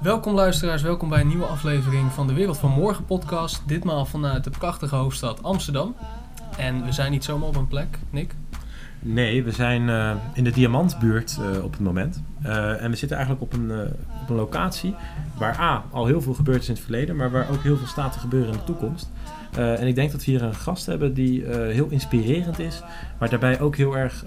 Welkom luisteraars, welkom bij een nieuwe aflevering van de Wereld van Morgen podcast. Ditmaal vanuit de prachtige hoofdstad Amsterdam. En we zijn niet zomaar op een plek, Nick. Nee, we zijn uh, in de Diamantbuurt uh, op het moment. Uh, en we zitten eigenlijk op een, op een locatie waar A, al heel veel gebeurd is in het verleden, maar waar ook heel veel staat te gebeuren in de toekomst. en ik denk dat we hier een gast hebben die heel inspirerend is, maar daarbij ook heel erg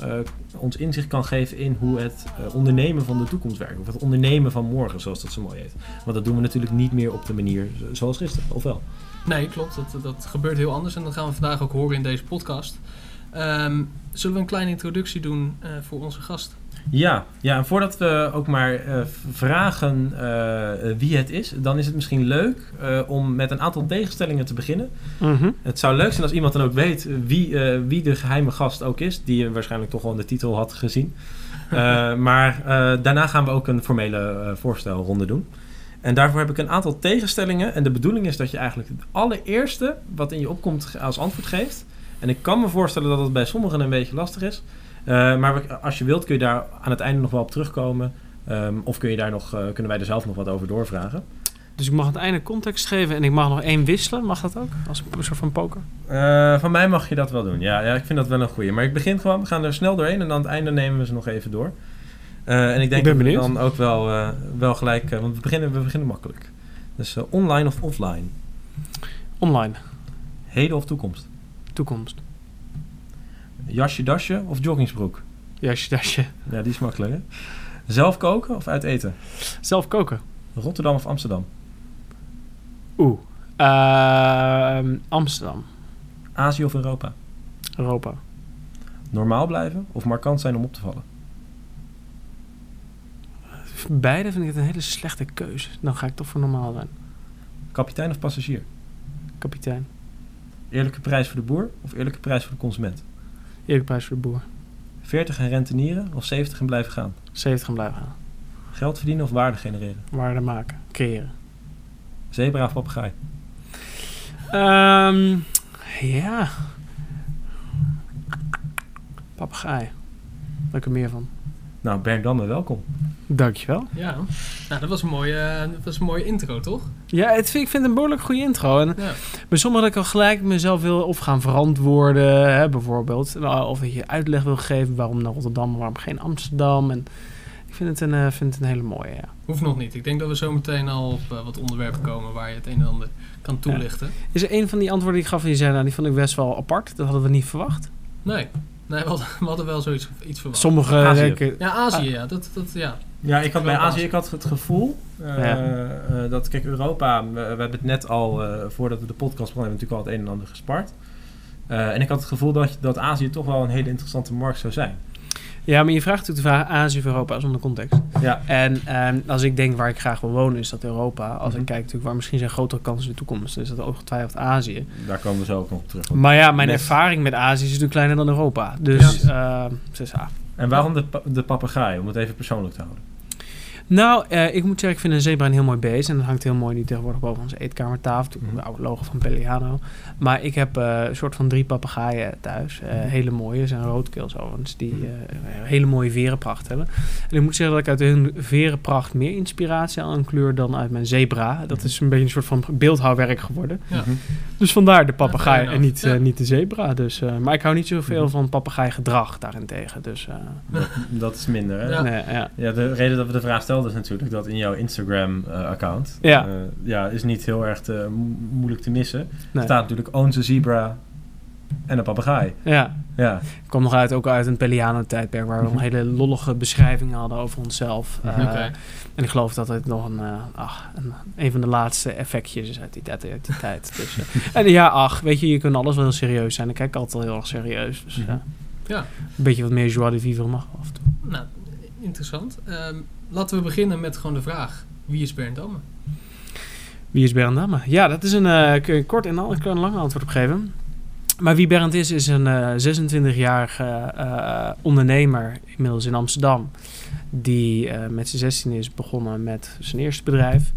ons inzicht kan geven in hoe het ondernemen van de toekomst werkt. Of het ondernemen van morgen, zoals dat zo mooi heet. Want dat doen we natuurlijk niet meer op de manier zoals gisteren, of wel? Nee, klopt. Dat, dat gebeurt heel anders en dat gaan we vandaag ook horen in deze podcast. Um, zullen we een kleine introductie doen uh, voor onze gast? Ja, ja, en voordat we ook maar uh, vragen uh, wie het is, dan is het misschien leuk om met een aantal tegenstellingen te beginnen. Mm -hmm. Het zou leuk zijn als iemand dan ook weet wie, wie de geheime gast ook is, die je waarschijnlijk toch wel in de titel had gezien. maar daarna gaan we ook een formele voorstelronde doen. En daarvoor heb ik een aantal tegenstellingen. En de bedoeling is dat je eigenlijk het allereerste wat in je opkomt als antwoord geeft. En ik kan me voorstellen dat het bij sommigen een beetje lastig is. Uh, maar als je wilt kun je daar aan het einde nog wel op terugkomen. Um, of kun je daar nog, uh, kunnen wij er zelf nog wat over doorvragen. Dus ik mag aan het einde context geven en ik mag nog één wisselen. Mag dat ook? Als een soort van poker? Uh, van mij mag je dat wel doen. Ja, ja, ik vind dat wel een goeie. Maar ik begin gewoon, we gaan er snel doorheen en aan het einde nemen we ze nog even door. en ik denk ik dat we dan ook wel, wel gelijk, want we beginnen, we beginnen makkelijk. Dus online of offline? Online. Heden of toekomst? Toekomst? Jasje, dasje of joggingsbroek? Jasje, dasje. Ja, die is makkelijk, hè? Zelf koken of uit eten? Zelf koken. Rotterdam of Amsterdam? Oeh. Uh, Amsterdam. Azië of Europa? Europa. Normaal blijven of markant zijn om op te vallen? Beide vind ik het een hele slechte keuze. Dan ga ik toch voor normaal zijn. Kapitein of passagier? Kapitein. Eerlijke prijs voor de boer of eerlijke prijs voor de consument? Eerlijke prijs voor de boer. 40 en rentenieren of 70 en blijven gaan? 70 en blijven gaan. Geld verdienen of waarde genereren? Waarde maken, creëren. Zebra of papegaai? Um, ja. Papegaai. Daar heb ik er meer van. Nou, Bernd Damme, welkom. Dankjewel. Ja, nou, dat, was een mooie, dat was een mooie intro, toch? Ja, het, ik vind het een behoorlijk goede intro. En ja. bij sommigen dat ik al gelijk mezelf wil of gaan verantwoorden, hè, bijvoorbeeld. Of dat je uitleg wil geven waarom naar Rotterdam, waarom geen Amsterdam. En ik vind het een, uh, vind het een hele mooie, ja. Hoeft nog niet. Ik denk dat we zo meteen al op uh, wat onderwerpen komen waar je het een en ander kan toelichten. Ja. Is er een van die antwoorden die ik gaf die zei, nou, die vond ik best wel apart. Dat hadden we niet verwacht. Nee. Nee, we hadden, we hadden wel zoiets iets verwacht. Sommige Azië. denken... Ja, Azië, ja. Dat, dat, ja. Ja, ik had bij Azië ik had het gevoel uh, ja. uh, dat, kijk, Europa, we, we, hebben het net al, uh, voordat we de podcast begonnen, natuurlijk al het een en ander gespart. en ik had het gevoel dat, dat Azië toch wel een hele interessante markt zou zijn. Ja, maar je vraagt natuurlijk de vraag Azië of Europa zonder context. Ja. En um, als ik denk waar ik graag wil wonen, is dat Europa. Als ik kijk natuurlijk waar misschien zijn grotere kansen in de toekomst, is dat ongetwijfeld Azië. Daar komen we zo ook nog op terug. Maar ja, mijn Net. ervaring met Azië is natuurlijk kleiner dan Europa. Dus ja. uh, 6a. En waarom de, de papegaai? Om het even persoonlijk te houden. Nou, uh, ik moet zeggen, ik vind een zebra een heel mooi beest. En dat hangt heel mooi nu tegenwoordig boven onze eetkamertafel. Mm-hmm. Het oude logo van Pelliano. Maar ik heb uh, een soort van drie papegaaien thuis. Uh, mm-hmm. Hele mooie, zijn roodkeels overigens. Die hele mooie verenpracht hebben. En ik moet zeggen dat ik uit hun verenpracht meer inspiratie aan kleur dan uit mijn zebra. Dat is een beetje een soort van beeldhouwwerk geworden. Ja. Dus vandaar de papegaai ja, en niet, ja. niet de zebra. Dus, maar ik hou niet zoveel van papegaai gedrag daarentegen. Dus, dat, dat, is minder, hè? Ja. Nee, ja. ja, de reden dat we de vraag stelden is natuurlijk dat in jouw Instagram-account... Uh, ja. Uh, ja, is niet heel erg te, moeilijk te missen. Nee. staat natuurlijk owns a zebra en een papegaai. Ja. ja. Ik kwam nog uit, ook uit een Pelliano-tijdperk... waar we mm -hmm. een hele lollige beschrijving hadden over onszelf. Uh, okay. En ik geloof dat het nog een, ach, een, een van de laatste effectjes is uit die, uit die tijd. Dus, en ja, ach, weet je, je kunt alles wel heel serieus zijn. Ik kijk altijd heel erg serieus. Dus, mm -hmm. ja. Een beetje wat meer joie de vivre mag af en toe. Nou, interessant. Um, laten we beginnen met gewoon de vraag: wie is Bernd Damme? Wie is Bernd Damme? Ja, dat is een uh, kort en al, ik kan een lang antwoord op geven. Maar wie Bernd is, is een uh, 26-jarige uh, ondernemer, inmiddels in Amsterdam, die met zijn 16 is begonnen met zijn eerste bedrijf.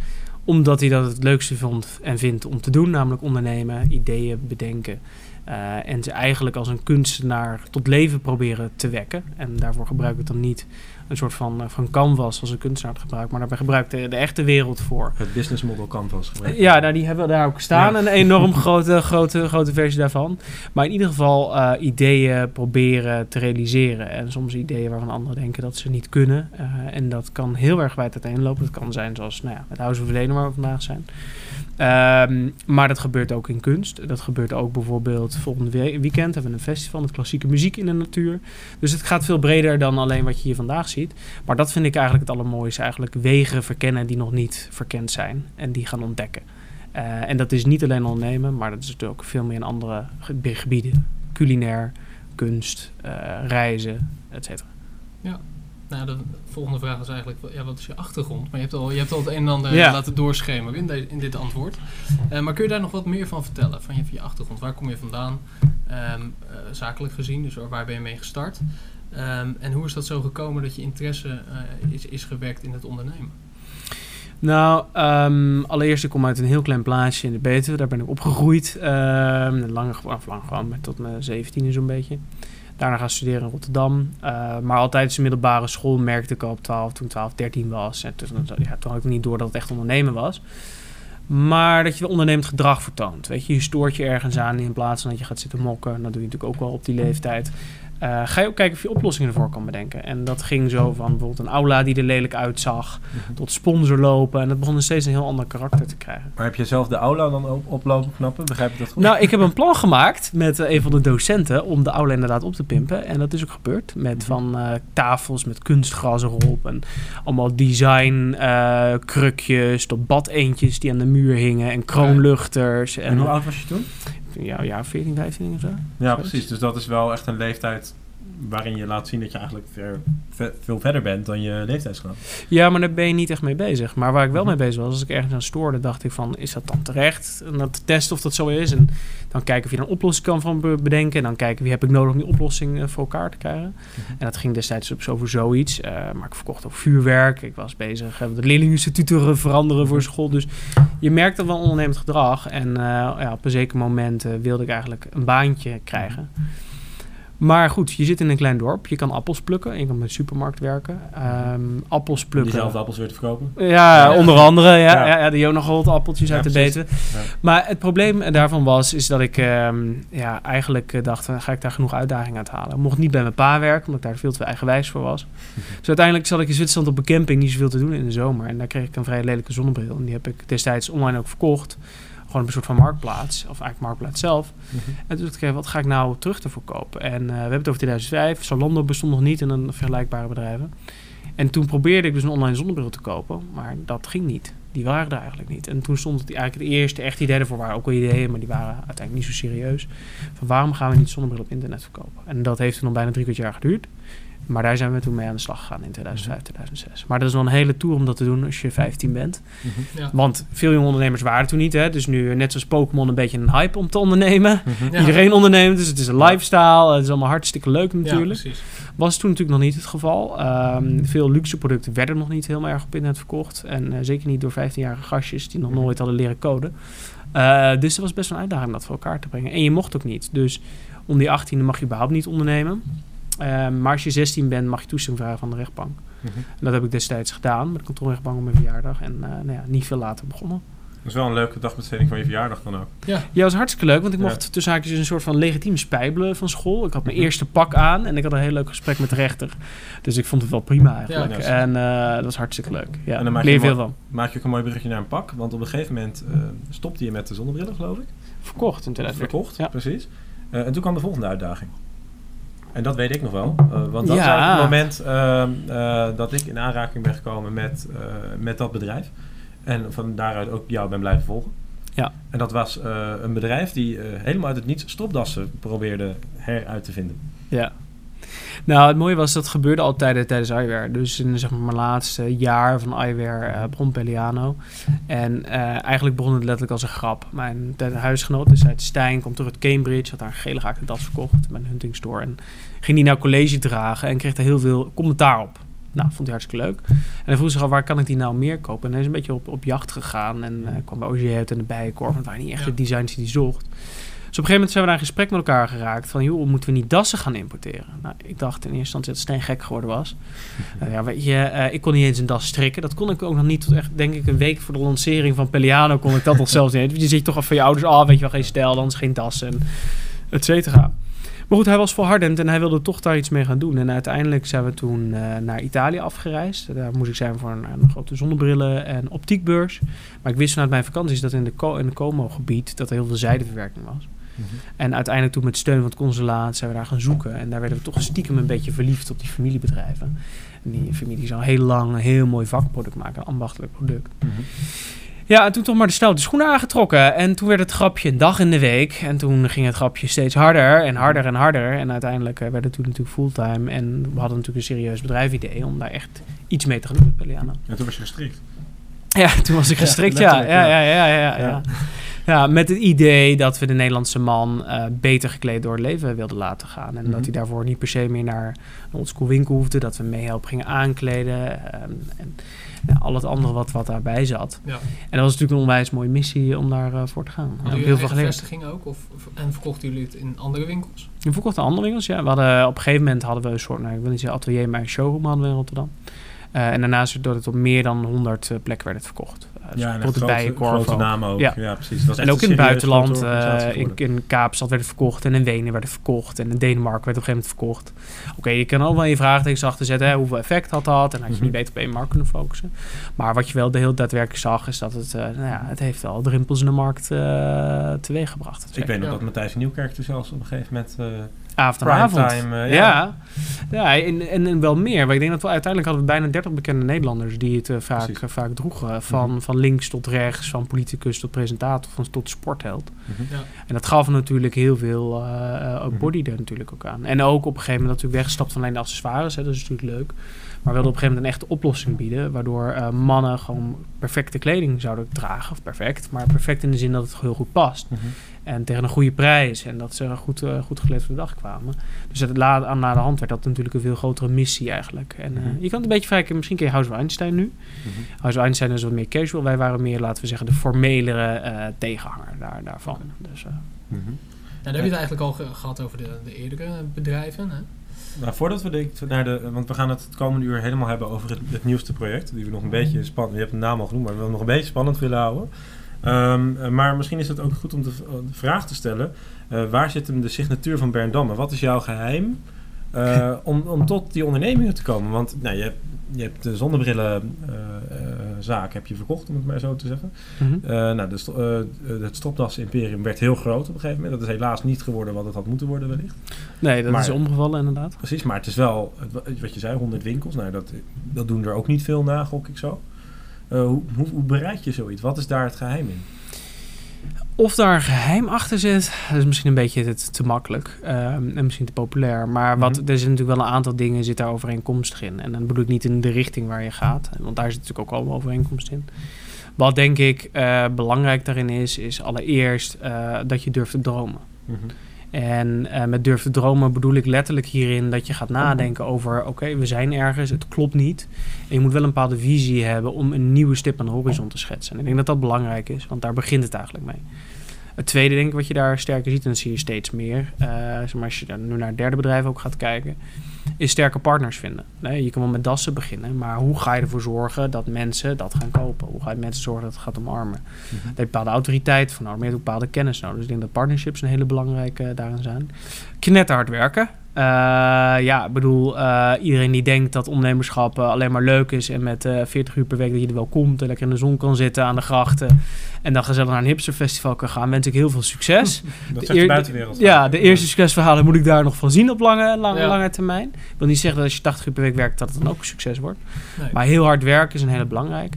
Omdat hij dat het leukste vond en vindt om te doen, namelijk ondernemen, ideeën bedenken Eh, en ze eigenlijk als een kunstenaar tot leven proberen te wekken. En daarvoor gebruik ik dan niet een soort van, eh, van canvas als een kunstenaar het gebruikt. Maar daarbij gebruik ik de, de echte wereld voor. Het business model canvas gebruiken. Ja, nou, die hebben we daar ook staan. Ja. Een enorm grote, grote, grote versie daarvan. Maar in ieder geval eh, ideeën proberen te realiseren. En soms ideeën waarvan anderen denken dat ze niet kunnen. En dat kan heel erg wijd uiteenlopen. Dat kan zijn zoals nou ja, het House of Lenen waar we vandaag zijn. Ehm, maar dat gebeurt ook in kunst. Dat gebeurt ook bijvoorbeeld volgende we- weekend hebben we een festival met klassieke muziek in de natuur. Dus het gaat veel breder dan alleen wat je hier vandaag ziet. Maar dat vind ik eigenlijk het allermooiste. Eigenlijk wegen verkennen die nog niet verkend zijn. En die gaan ontdekken. Eh, en dat is niet alleen ondernemen, maar dat is natuurlijk ook veel meer in andere ge- gebieden. Culinair, kunst, eh, reizen, et cetera. Nou, de volgende vraag is eigenlijk, ja, wat is je achtergrond? Maar je hebt al, je hebt al het een en ander Ja. laten doorschemeren in, de- in dit antwoord. Eh, maar kun je daar nog wat meer van vertellen? Van je, van je achtergrond, waar kom je vandaan? Ehm, eh, zakelijk gezien, dus waar ben je mee gestart? Ehm, en hoe is dat zo gekomen dat je interesse eh, is, is gewekt in het ondernemen? Nou, ehm, allereerst, ik kom uit een heel klein plaatsje in de Betuwe. Daar ben ik opgegroeid. Lang, of lang gewoon, met tot mijn 17 zo'n beetje. Daarna gaan studeren in Rotterdam. Eh, maar altijd in de middelbare school merkte ik al op 12, toen ik 12, 13 was. En toen, ja, toen had ik niet door dat het echt ondernemen was. Maar dat je ondernemend gedrag vertoont. Weet je, je stoort je ergens aan in plaats van dat je gaat zitten mokken. Dat doe je natuurlijk ook wel op die leeftijd. Eh, ga je ook kijken of je oplossingen ervoor kan bedenken. En dat ging zo van bijvoorbeeld een aula die er lelijk uitzag tot sponsor lopen. En dat begon dus steeds een heel ander karakter te krijgen. Maar heb je zelf de aula dan ook oplopen knappen? Begrijp ik dat goed? Nou, ik heb een plan gemaakt met eh, een van de docenten om de aula inderdaad op te pimpen. En dat is ook gebeurd. Met van eh, tafels met kunstgras erop. En allemaal design krukjes tot badeentjes die aan de muur hingen. En kroonluchters. En, en hoe oud was je toen? Ja, ja, 14, 15 of zo. Ja, precies. Dus dat is wel echt een leeftijd waarin je laat zien dat je eigenlijk ver- ve- veel verder bent dan je leeftijdsgenoot. Ja, maar daar ben je niet echt mee bezig. Maar waar ik wel Mhm. mee bezig was, als ik ergens aan stoorde, dacht ik van, is dat dan terecht? En dan te testen of dat zo is. En dan kijken of je er een oplossing kan van be- bedenken. En dan kijken wie heb ik nodig om die oplossing eh, voor elkaar te krijgen. En dat ging destijds op over zoiets. eh, maar ik verkocht ook vuurwerk. Ik was bezig met het leerlingeninstituut te veranderen voor school. Dus je merkte wel ondernemend gedrag. En eh, ja, op een zeker moment eh, wilde ik eigenlijk een baantje krijgen. Maar goed, je zit in een klein dorp. Je kan appels plukken. en Je kan bij de supermarkt werken. Ehm, appels plukken. diezelfde appels weer te verkopen. Ja, onder andere. Ja, Ja. ja. de Jonagold appeltjes Ja, uit de. Ja. Maar het probleem daarvan was, is dat ik ehm, ja, eigenlijk eh, dacht, ga ik daar genoeg uitdaging uit halen. Ik mocht niet bij mijn pa werken, omdat ik daar veel te eigenwijs voor was. Dus uiteindelijk zat ik in Zwitserland op een camping, niet zoveel te doen in de zomer. En daar kreeg ik een vrij lelijke zonnebril. En die heb ik destijds online ook verkocht. Gewoon een soort van marktplaats, of eigenlijk marktplaats zelf. En toen dacht ik, wat ga ik nou terug te verkopen? En eh, we hebben het over 2005. Zalando bestond nog niet in een vergelijkbare bedrijven. En toen probeerde ik dus een online zonnebril te kopen, maar dat ging niet. Die waren er eigenlijk niet. En toen stond het eigenlijk het eerste echt idee ervoor, waren ook wel ideeën, maar die waren uiteindelijk niet zo serieus. Van waarom gaan we niet zonnebril op internet verkopen? En dat heeft toen nog bijna drie kwart jaar geduurd. Maar daar zijn we toen mee aan de slag gegaan in 2005, 2006. Maar dat is wel een hele tour om dat te doen als je 15 bent. Ja. Want veel jonge ondernemers waren toen niet. Hè? Dus nu, net zoals Pokémon, een beetje een hype om te ondernemen. Ja. Iedereen onderneemt, dus het is een lifestyle. Het is allemaal hartstikke leuk Ja, natuurlijk. precies. Was toen natuurlijk nog niet het geval. Ehm, veel luxe producten werden nog niet helemaal erg op internet verkocht. En eh, zeker niet door 15-jarige gastjes die nog Mhm. nooit hadden leren coden. Eh, dus dat was best wel een uitdaging om dat voor elkaar te brengen. En je mocht ook niet. Dus om die 18e mag je überhaupt niet ondernemen. Ehm, maar als je 16 bent, mag je toestemming vragen van de rechtbank. Mhm. En dat heb ik destijds gedaan met de kantonrechtbank op mijn verjaardag. En eh, nou ja, niet veel later begonnen. Dat is wel een leuke dagbesteding van je verjaardag dan ook. Ja, dat was hartstikke leuk, want ik Ja. mocht tussen haakjes een soort van legitiem spijbelen van school. Ik had mijn Mhm. eerste pak aan en ik had een heel leuk gesprek met de rechter. Dus ik vond het wel prima eigenlijk. Ja, en eh, dat was hartstikke leuk. Ja, En dan maak je veel van. Maak je ook een mooi bruggetje naar een pak. Want op een gegeven moment eh, stopte je met de zonnebrillen, geloof ik. Verkocht in 2014. Verkocht, Ja. precies. Eh, en toen kwam de volgende uitdaging. En dat weet ik nog wel. eh, want dat Ja. is eigenlijk het moment ehm, eh, dat ik in aanraking ben gekomen met, eh, met dat bedrijf. En van daaruit ook jou ben blijven volgen. Ja. En dat was een bedrijf die helemaal uit het niets stropdassen probeerde heruit te vinden. Ja. Nou, het mooie was dat gebeurde altijd tijdens iWare. Dus in zeg maar, mijn laatste jaar van iWare eh begon Pelliano. En eh, eigenlijk begon het letterlijk als een grap. Mijn huisgenoot, dus uit Stijn, komt terug uit Cambridge. Had daar een gele gehaakte das verkocht bij een hunting store. En ging die nou college dragen en kreeg daar heel veel commentaar op. Nou, vond hij hartstikke leuk. En hij vroeg zich af, waar kan ik die nou meer kopen? En hij is een beetje op, op jacht gegaan. En eh, kwam bij OG uit en de Bijenkorf. Want het waren niet echt de designs die hij zocht. Dus op een gegeven moment zijn we daar in gesprek met elkaar geraakt van, joh, moeten we niet dassen gaan importeren? Nou, ik dacht in eerste instantie dat Steen gek geworden was. Uh, ja, weet je, uh, ik kon niet eens een das strikken. Dat kon ik ook nog niet tot echt, denk ik, een week voor de lancering van Pelliano kon ik dat nog zelfs niet. Je zit toch af van je ouders, ah, weet je wel, geen stijl, dan is geen das en et cetera. Maar goed, hij was volhardend en hij wilde toch daar iets mee gaan doen. En uiteindelijk zijn we toen uh, naar Italië afgereisd. Daar moest ik zijn voor een, een, grote zonnebrillen en optiekbeurs. Maar ik wist vanuit mijn vakanties dat in, de in het Como-gebied dat er heel veel zijdeverwerking was. Mm -hmm. En uiteindelijk toen met steun van het consulaat zijn we daar gaan zoeken. En daar werden we toch stiekem een beetje verliefd op die familiebedrijven. En die familie zou heel lang een heel mooi vakproduct maken, een ambachtelijk product. Mm -hmm. Ja, en toen toch maar de stoute schoenen aangetrokken. En toen werd het grapje een dag in de week. En toen ging het grapje steeds harder en harder en harder. En uiteindelijk uh, werd het toen natuurlijk fulltime. En we hadden natuurlijk een serieus bedrijfidee om daar echt iets mee te gaan doen met Pelliano. En toen was je gestrikt. Ja, toen was ik gestrikt, ja. Ja, ja, ja, ja, ja, ja. ja. Met het idee dat we de Nederlandse man uh, beter gekleed door het leven wilden laten gaan. En mm -hmm. dat hij daarvoor niet per se meer naar een oldschool winkel hoefde. Dat we meehelpen gingen aankleden. Um, en, ja, al het andere wat, wat daarbij zat. Ja. En dat was natuurlijk een onwijs mooie missie om daar uh, voor te gaan. Hadden heel veel vestiging ook? Of, en verkochten jullie het in andere winkels? We verkochten andere winkels, ja. We hadden, op een gegeven moment hadden we een soort, nou, ik wil niet zeggen atelier, maar een showroom hadden we in Rotterdam. Uh, en daarnaast door het op meer dan 100 uh, plekken werd het verkocht. Uh, ja, bij grote namen ook. Ja, ja precies. Dat en ook in het buitenland. uh, in, in Kaapstad werd het verkocht. En in Wenen werd het verkocht. En in Denemarken werd op een gegeven moment verkocht. Oké, okay, je kan al wel je vraagtekens achter zetten. Hè, hoeveel effect had dat? En had je Mhm. niet beter op één markt kunnen focussen. Maar wat je wel de heel daadwerkelijk zag... is dat het, nou ja, het heeft wel drempels in de markt teweeg gebracht. Ik weet nog dat Matthijs Nieuwkerk toen zelfs op een gegeven moment... avond. Time, uh, ja, ja. ja en, en, en, wel meer. Maar ik denk dat we uiteindelijk hadden we bijna 30 bekende Nederlanders die het uh, vaak, uh, vaak droegen. Van, mm -hmm. van links tot rechts, van politicus tot presentator, van tot sportheld. Mm -hmm. ja. En dat gaf natuurlijk heel veel uh, ook body er natuurlijk ook aan. En ook op een gegeven moment natuurlijk weggestapt van alleen de accessoires. Hè, dat is natuurlijk leuk. Maar we wilden op een gegeven moment een echte oplossing bieden. Waardoor uh, mannen gewoon perfecte kleding zouden dragen. Of perfect. Maar perfect in de zin dat het heel goed past. Mm -hmm. En tegen een goede prijs. En dat ze goed, uh, goed geleerd voor de dag kwamen. Dus het la aan na de hand werd dat natuurlijk een veel grotere missie eigenlijk. En uh, Mhm. mm -hmm. je kan het een beetje vergelijken. Misschien ken je House of Einstein nu. Mm -hmm. House of Einstein is wat meer casual. Wij waren meer, laten we zeggen, de formelere uh, tegenhanger daar, daarvan. Dus, -hmm. ja, daar heb je het eigenlijk al ge gehad over de, de eerdere bedrijven. Hè? Nou, voordat we naar de. Want we gaan het het komende uur helemaal hebben over het, het nieuwste project. Die we nog een beetje spannend. Je hebt de naam al genoemd, maar we willen nog een beetje spannend willen houden. Um, maar misschien is het ook goed om de, de vraag te stellen: uh, waar zit hem de signatuur van Berndamme? Wat is jouw geheim uh, om, om tot die ondernemingen te komen? Want nou, je, hebt, je hebt de zonnebrillenzaak uh, heb je verkocht, om het maar zo te zeggen. Mhm. Mm -hmm. nou, de, het stropdas-imperium werd heel groot op een gegeven moment. Dat is helaas niet geworden wat het had moeten worden, wellicht. Nee, dat maar, is omgevallen inderdaad. Precies, maar het is wel, wat je zei, 100 winkels. Nou, dat, dat doen er ook niet veel na, gok ik zo. Uh, hoe, hoe, hoe, bereid je zoiets? Wat is daar het geheim in? Of daar een geheim achter zit, dat is misschien een beetje te, te makkelijk um, en misschien te populair. Maar wat, Mhm. er zitten natuurlijk wel een aantal dingen zit daar overeenkomstig in. En dan bedoel ik niet in de richting waar je gaat, want daar zit natuurlijk ook allemaal overeenkomst in. Wat denk ik uh, belangrijk daarin is, is allereerst uh, dat je durft te dromen. Mhm. En uh, met durf te dromen bedoel ik letterlijk hierin dat je gaat nadenken over: oké, okay, we zijn ergens, het klopt niet. En je moet wel een bepaalde visie hebben om een nieuwe stip aan de horizon te schetsen. En ik denk dat dat belangrijk is, want daar begint het eigenlijk mee. Het tweede, denk ik, wat je daar sterker ziet, en dat zie je steeds meer, uh, zeg maar als je nu naar derde bedrijven ook gaat kijken, is sterke partners vinden. Nee, je kan wel met dassen beginnen, maar hoe ga je ervoor zorgen dat mensen dat gaan kopen? Hoe ga je mensen zorgen dat het gaat omarmen? Daar heb je bepaalde autoriteit je hebt ook bepaalde kennis nodig. Dus ik denk dat partnerships een hele belangrijke uh, daarin zijn. Knetterhard werken. Uh, ja, ik bedoel, uh, iedereen die denkt dat ondernemerschap uh, alleen maar leuk is en met 40 uur per week dat je er wel komt en lekker in de zon kan zitten aan de grachten en dan gezellig naar een hipsterfestival kan gaan, wens ik heel veel succes. Dat zegt de buitenwereld. Ja, de eerste succesverhalen moet ik daar nog van zien op lange, lange, Ja. lange termijn. Ik wil niet zeggen dat als je 80 uur per week werkt dat het dan ook een succes wordt. Nee. Maar heel hard werken is een hele belangrijke.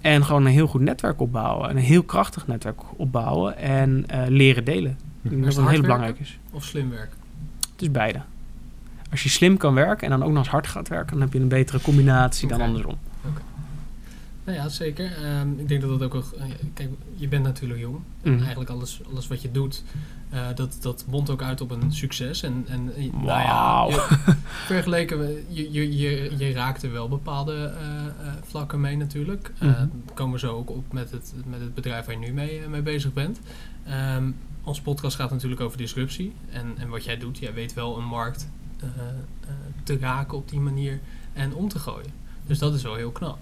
En gewoon een heel goed netwerk opbouwen. En een heel krachtig netwerk opbouwen. En uh, leren delen. Ik denk Maar dat is dat het heel belangrijk is. Of slim werken? Is beide. Als je slim kan werken en dan ook nog eens hard gaat werken, dan heb je een betere combinatie dan andersom. Nou ja, zeker. Um, ik denk dat dat ook... Uh, kijk, je bent natuurlijk jong. Mhm. En eigenlijk alles, alles wat je doet, uh, dat, dat mondt ook uit op een succes. En, en uh, nou ja, je- vergeleken, we- je, je, je, je raakte wel bepaalde eh, eh, vlakken mee natuurlijk. Eh, Mhm. komen we zo ook op met het, met het bedrijf waar je nu mee, eh, mee bezig bent. Ehm, Ons podcast gaat natuurlijk over disruptie. En, en wat jij doet, jij weet wel een markt uh, te raken op die manier en om te gooien. Dus dat is wel heel knap.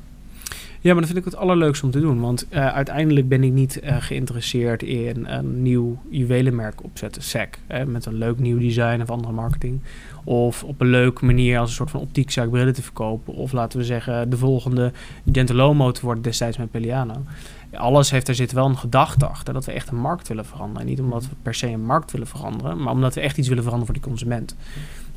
Ja, maar dat vind ik het allerleukste om te doen. Want uh, uiteindelijk ben ik niet geïnteresseerd in een nieuw juwelenmerk opzetten, SEC. met een leuk nieuw design of andere marketing. Of op een leuke manier als een soort van optiekzaak brillen te verkopen. Of laten we zeggen de volgende Gentilomo te worden destijds met Peliano. Alles heeft, er zit wel een gedachte achter dat we echt een markt willen veranderen. Niet omdat we per se een markt willen veranderen, maar omdat we echt iets willen veranderen voor die consument.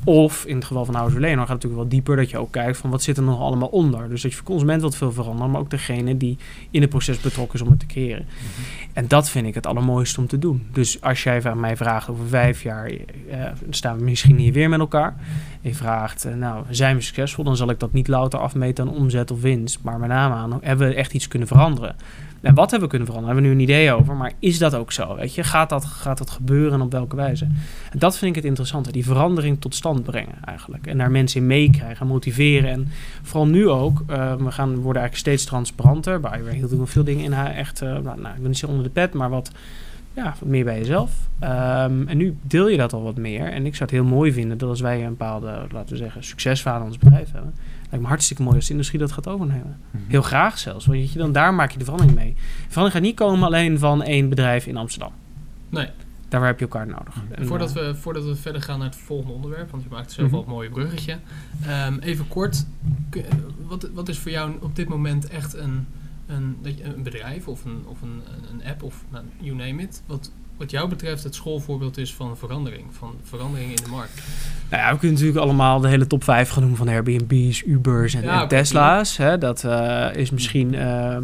Of in het geval van House Leno gaat het natuurlijk wel dieper dat je ook kijkt van wat zit er nog allemaal onder. Dus dat je voor consument wilt veel veranderen, maar ook degene die in het proces betrokken is om het te creëren. Mhm. En dat vind ik het allermooiste om te doen. Dus als jij van mij vraagt over vijf jaar, eh, staan we misschien hier weer met elkaar. En je vraagt, eh, nou, zijn we succesvol? Dan zal ik dat niet louter afmeten aan omzet of winst, maar met name aan, hebben we echt iets kunnen veranderen? En wat hebben we kunnen veranderen? Daar hebben we nu een idee over. Maar is dat ook zo? Weet je? Gaat, dat, gaat dat gebeuren en op welke wijze? En dat vind ik het interessante. Die verandering tot stand brengen eigenlijk. En daar mensen in meekrijgen, motiveren. En vooral nu ook. Uh, we gaan, worden eigenlijk steeds transparanter. Bij hielden nog veel dingen in haar echt... Uh, nou, nou, ik wil niet onder de pet, maar wat ja, meer bij jezelf. Um, en nu deel je dat al wat meer. En ik zou het heel mooi vinden dat als wij een bepaalde, laten we zeggen, succesverhaal in ons bedrijf hebben, Lijkt me hartstikke mooi als de industrie dat gaat overnemen. Mhm. Heel graag zelfs. Want je, dan daar maak je de verandering mee. De verandering gaat niet komen alleen van één bedrijf in Amsterdam. Nee. Daar heb je elkaar nodig. Mhm. En voordat, eh, we, voordat we verder gaan naar het volgende onderwerp, want je maakt zelf al een mooie bruggetje. Um, even kort, wat, wat is voor jou op dit moment echt een, een, een bedrijf of een, of een, een app of nou, you name it, wat, wat jou betreft het schoolvoorbeeld is van verandering, van verandering in de markt? Nou ja, we kunnen natuurlijk allemaal de hele top 5 gaan noemen van Airbnb's, Ubers en, Tesla's. Hè? Dat uh, is misschien uh,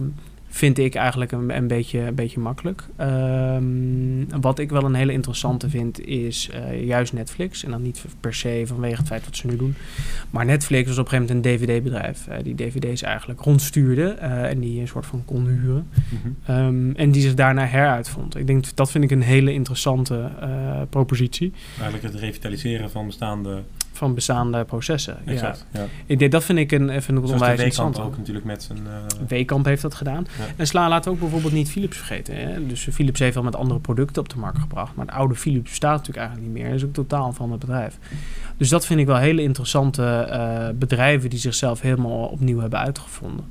vind ik eigenlijk een, een, beetje, een beetje makkelijk. Um, wat ik wel een hele interessante vind, is uh, juist Netflix. En dan niet per se vanwege het feit wat ze nu doen. Maar Netflix was op een gegeven moment een DVD-bedrijf. Uh, die DVD's eigenlijk rondstuurde uh, en die een soort van kon huren. Mm -hmm. um, en die zich daarna heruitvond. Ik denk dat vind ik een hele interessante propositie. Eigenlijk het revitaliseren van bestaande van bestaande processen. Exact, ja. ja. Ik denk, dat vind ik een, even een onwijs interessant. ook natuurlijk met zijn... Uh... Weekamp heeft dat gedaan. Ja. En Sla laat ook bijvoorbeeld niet Philips vergeten. Hè? Dus Philips heeft wel met andere producten op de markt gebracht. Maar het oude Philips bestaat natuurlijk eigenlijk niet meer. Dat is ook totaal van het bedrijf. Dus dat vind ik wel hele interessante uh, bedrijven die zichzelf helemaal opnieuw hebben uitgevonden.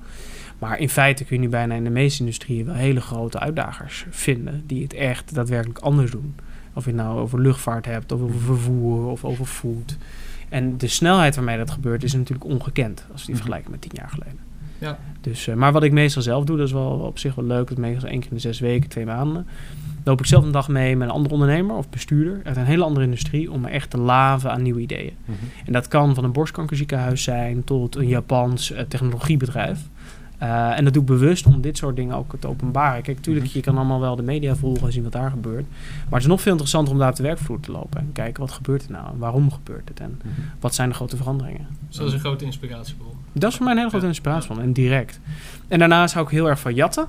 Maar in feite kun je nu bijna in de meeste industrieën wel hele grote uitdagers vinden. Die het echt daadwerkelijk anders doen. Of je het nou over luchtvaart hebt, of over vervoer, of over food. En de snelheid waarmee dat gebeurt is natuurlijk ongekend als we die mhm. vergelijken met tien jaar geleden. Ja. Dus, uh, maar wat ik meestal zelf doe, dat is wel op zich wel leuk. Dat meestal één keer in de zes weken, twee maanden. loop ik zelf een dag mee met een andere ondernemer of bestuurder uit een hele andere industrie om me echt te laven aan nieuwe ideeën. Mm -hmm. En dat kan van een borstkankerziekenhuis zijn tot een Japans uh, technologiebedrijf. Uh, en dat doe ik bewust om dit soort dingen ook te openbaren. Kijk, natuurlijk, mhm. je kan allemaal wel de media volgen en zien wat daar gebeurt. Maar het is nog veel interessanter om daar op de werkvloer te lopen. En kijken, wat gebeurt er nou? En waarom gebeurt het? En mm-hmm. wat zijn de grote veranderingen? Dat is een grote inspiratiebron. Dat is voor mij een hele grote inspiratiebron. En direct. En daarnaast hou ik heel erg van jatten.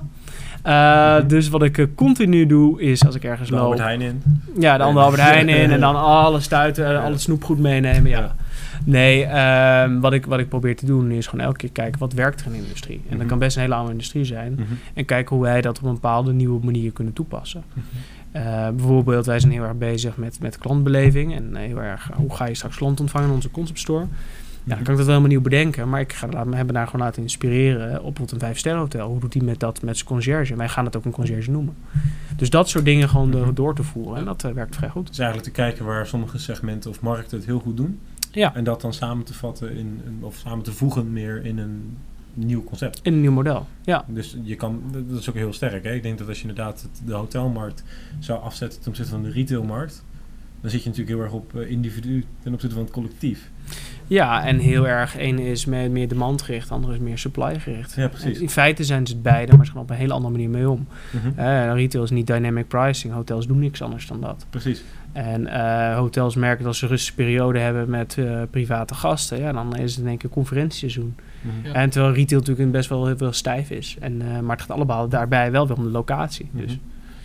Uh, dus wat ik uh, continu doe, is als ik ergens de loop... Albert Heijn in. Ja, de andere Albert Heijn in. En dan alles stuiten, ja. al het snoepgoed meenemen. ja. Nee, uh, wat, ik, wat ik probeer te doen is gewoon elke keer kijken wat werkt er in de industrie. En mm -hmm. dat kan best een hele andere industrie zijn. Mm -hmm. En kijken hoe wij dat op een bepaalde nieuwe manier kunnen toepassen. Mm -hmm. uh, bijvoorbeeld, wij zijn heel erg bezig met, met klantbeleving. En heel erg, hoe ga je straks klant ontvangen in onze conceptstore? Ja, dan kan ik dat wel helemaal nieuw bedenken. Maar ik ga laat, me hebben daar gewoon laten inspireren op een vijf-sterren hotel. Hoe doet hij met dat met zijn conciërge? Wij gaan het ook een conciërge noemen. Dus dat soort dingen gewoon de, door te voeren. En dat uh, werkt vrij goed. Dus eigenlijk te kijken waar sommige segmenten of markten het heel goed doen. Ja. En dat dan samen te vatten in, of samen te voegen meer in een nieuw concept. In een nieuw model, ja. Dus je kan, dat is ook heel sterk. Hè? Ik denk dat als je inderdaad de hotelmarkt zou afzetten ten opzichte van de retailmarkt, dan zit je natuurlijk heel erg op uh, individu ten opzichte van het collectief. Ja, en heel erg, één is meer, meer demand gericht, de andere is meer supply gericht. Ja, precies. En in feite zijn ze het beide, maar ze gaan op een hele andere manier mee om. Mm -hmm. uh, retail is niet dynamic pricing, hotels doen niks anders dan dat. Precies. En uh, hotels merken dat ze een rustige periode hebben met uh, private gasten. Ja, dan is het in één keer conferentieseizoen. Ja. En terwijl retail natuurlijk best wel heel veel stijf is. En, uh, maar het gaat allemaal daarbij wel weer om de locatie. Mm -hmm. Dus,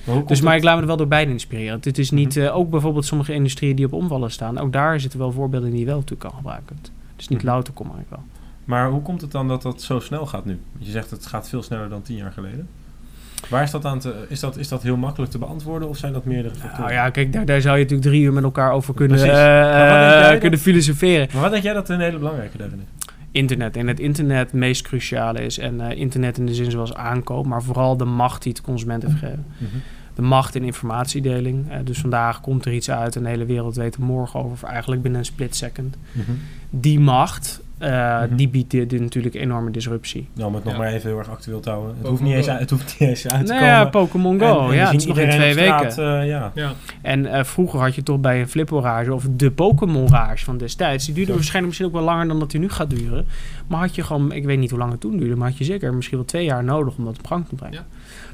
maar, dus, maar ik laat me er wel door beide inspireren. Het is niet, mm -hmm. ook bijvoorbeeld sommige industrieën die op omvallen staan. Ook daar zitten wel voorbeelden die je wel natuurlijk kan gebruiken. Het is niet louter kom ik wel. Maar hoe komt het dan dat dat zo snel gaat nu? Je zegt het gaat veel sneller dan tien jaar geleden. Waar is dat aan te... Is dat, is dat heel makkelijk te beantwoorden of zijn dat meerdere factoren? Nou ja, kijk, daar, daar zou je natuurlijk drie uur met elkaar over kunnen, eh, dan? kunnen filosoferen. Maar wat denk jij dat een hele belangrijke daarin is? internet. En het internet het meest cruciale is. En eh, internet in de zin zoals aankoop, maar vooral de macht die het consument heeft gegeven. De macht in informatiedeling. Eh, dus vandaag komt er iets uit en de hele wereld weet er morgen over, eigenlijk binnen een split second. Die macht, eh, Mhm. die biedt dit, dit natuurlijk enorme disruptie. Nou, om het nog Ja. maar even heel erg actueel te houden. Het Pokémon hoeft, niet eens, uit- het hoeft niet eens uit te Nou ja, komen. Pokémon En- Go. en ja, het zien is nog in twee weken. straat, eh, ja. Ja, En eh, vroeger had je toch bij een flipperage of de Pokémon-rage van destijds. Die duurde Ja. waarschijnlijk misschien ook wel langer dan dat die nu gaat duren. Maar had je gewoon, ik weet niet hoe lang het toen duurde, maar had je zeker misschien wel twee jaar nodig om dat op gang te brengen. Ja.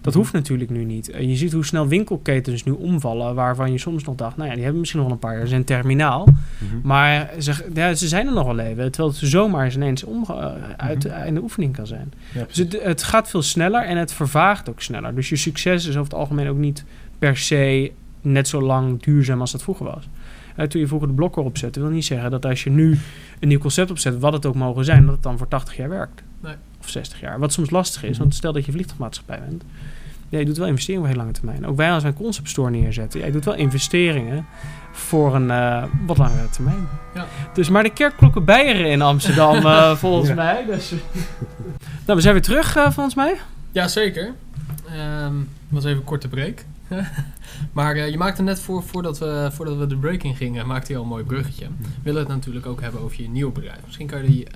Dat hoeft natuurlijk nu niet. Je ziet hoe snel winkelketens nu omvallen, waarvan je soms nog dacht, nou ja, die hebben misschien nog wel een paar jaar, zijn terminaal. Mhm. Maar ze, ja, ze zijn er nog wel even, terwijl het zomaar eens ineens omge- eh, uit, Mhm. in de oefening kan zijn. Ja, Dus het, het gaat veel sneller en het vervaagt ook sneller. Dus je succes is over het algemeen ook niet per se net zo lang duurzaam als dat vroeger was. Eh, toen je vroeger de blokken opzette, wil niet zeggen dat als je nu een nieuw concept opzet, wat het ook mogen zijn, dat het dan voor 80 jaar werkt. Nee. Of 60 jaar. Wat soms lastig is, Mhm. want stel dat je vliegtuigmaatschappij bent. Ja, je doet wel investeringen voor heel lange termijn. Ook wij als wij een concept store neerzetten, ja, je doet wel investeringen voor een eh, wat langere termijn. Ja. Dus maar de kerkklokken bijeren in Amsterdam, eh, volgens Ja. mij. Dus. nou, we zijn weer terug, eh, volgens mij. ja zeker. Ehm was even een korte break. maar je maakte net voor, voordat, we, voordat we de break in gingen, maakte je al een mooi bruggetje. We willen het natuurlijk ook hebben over je nieuwe bedrijf. Misschien kan je die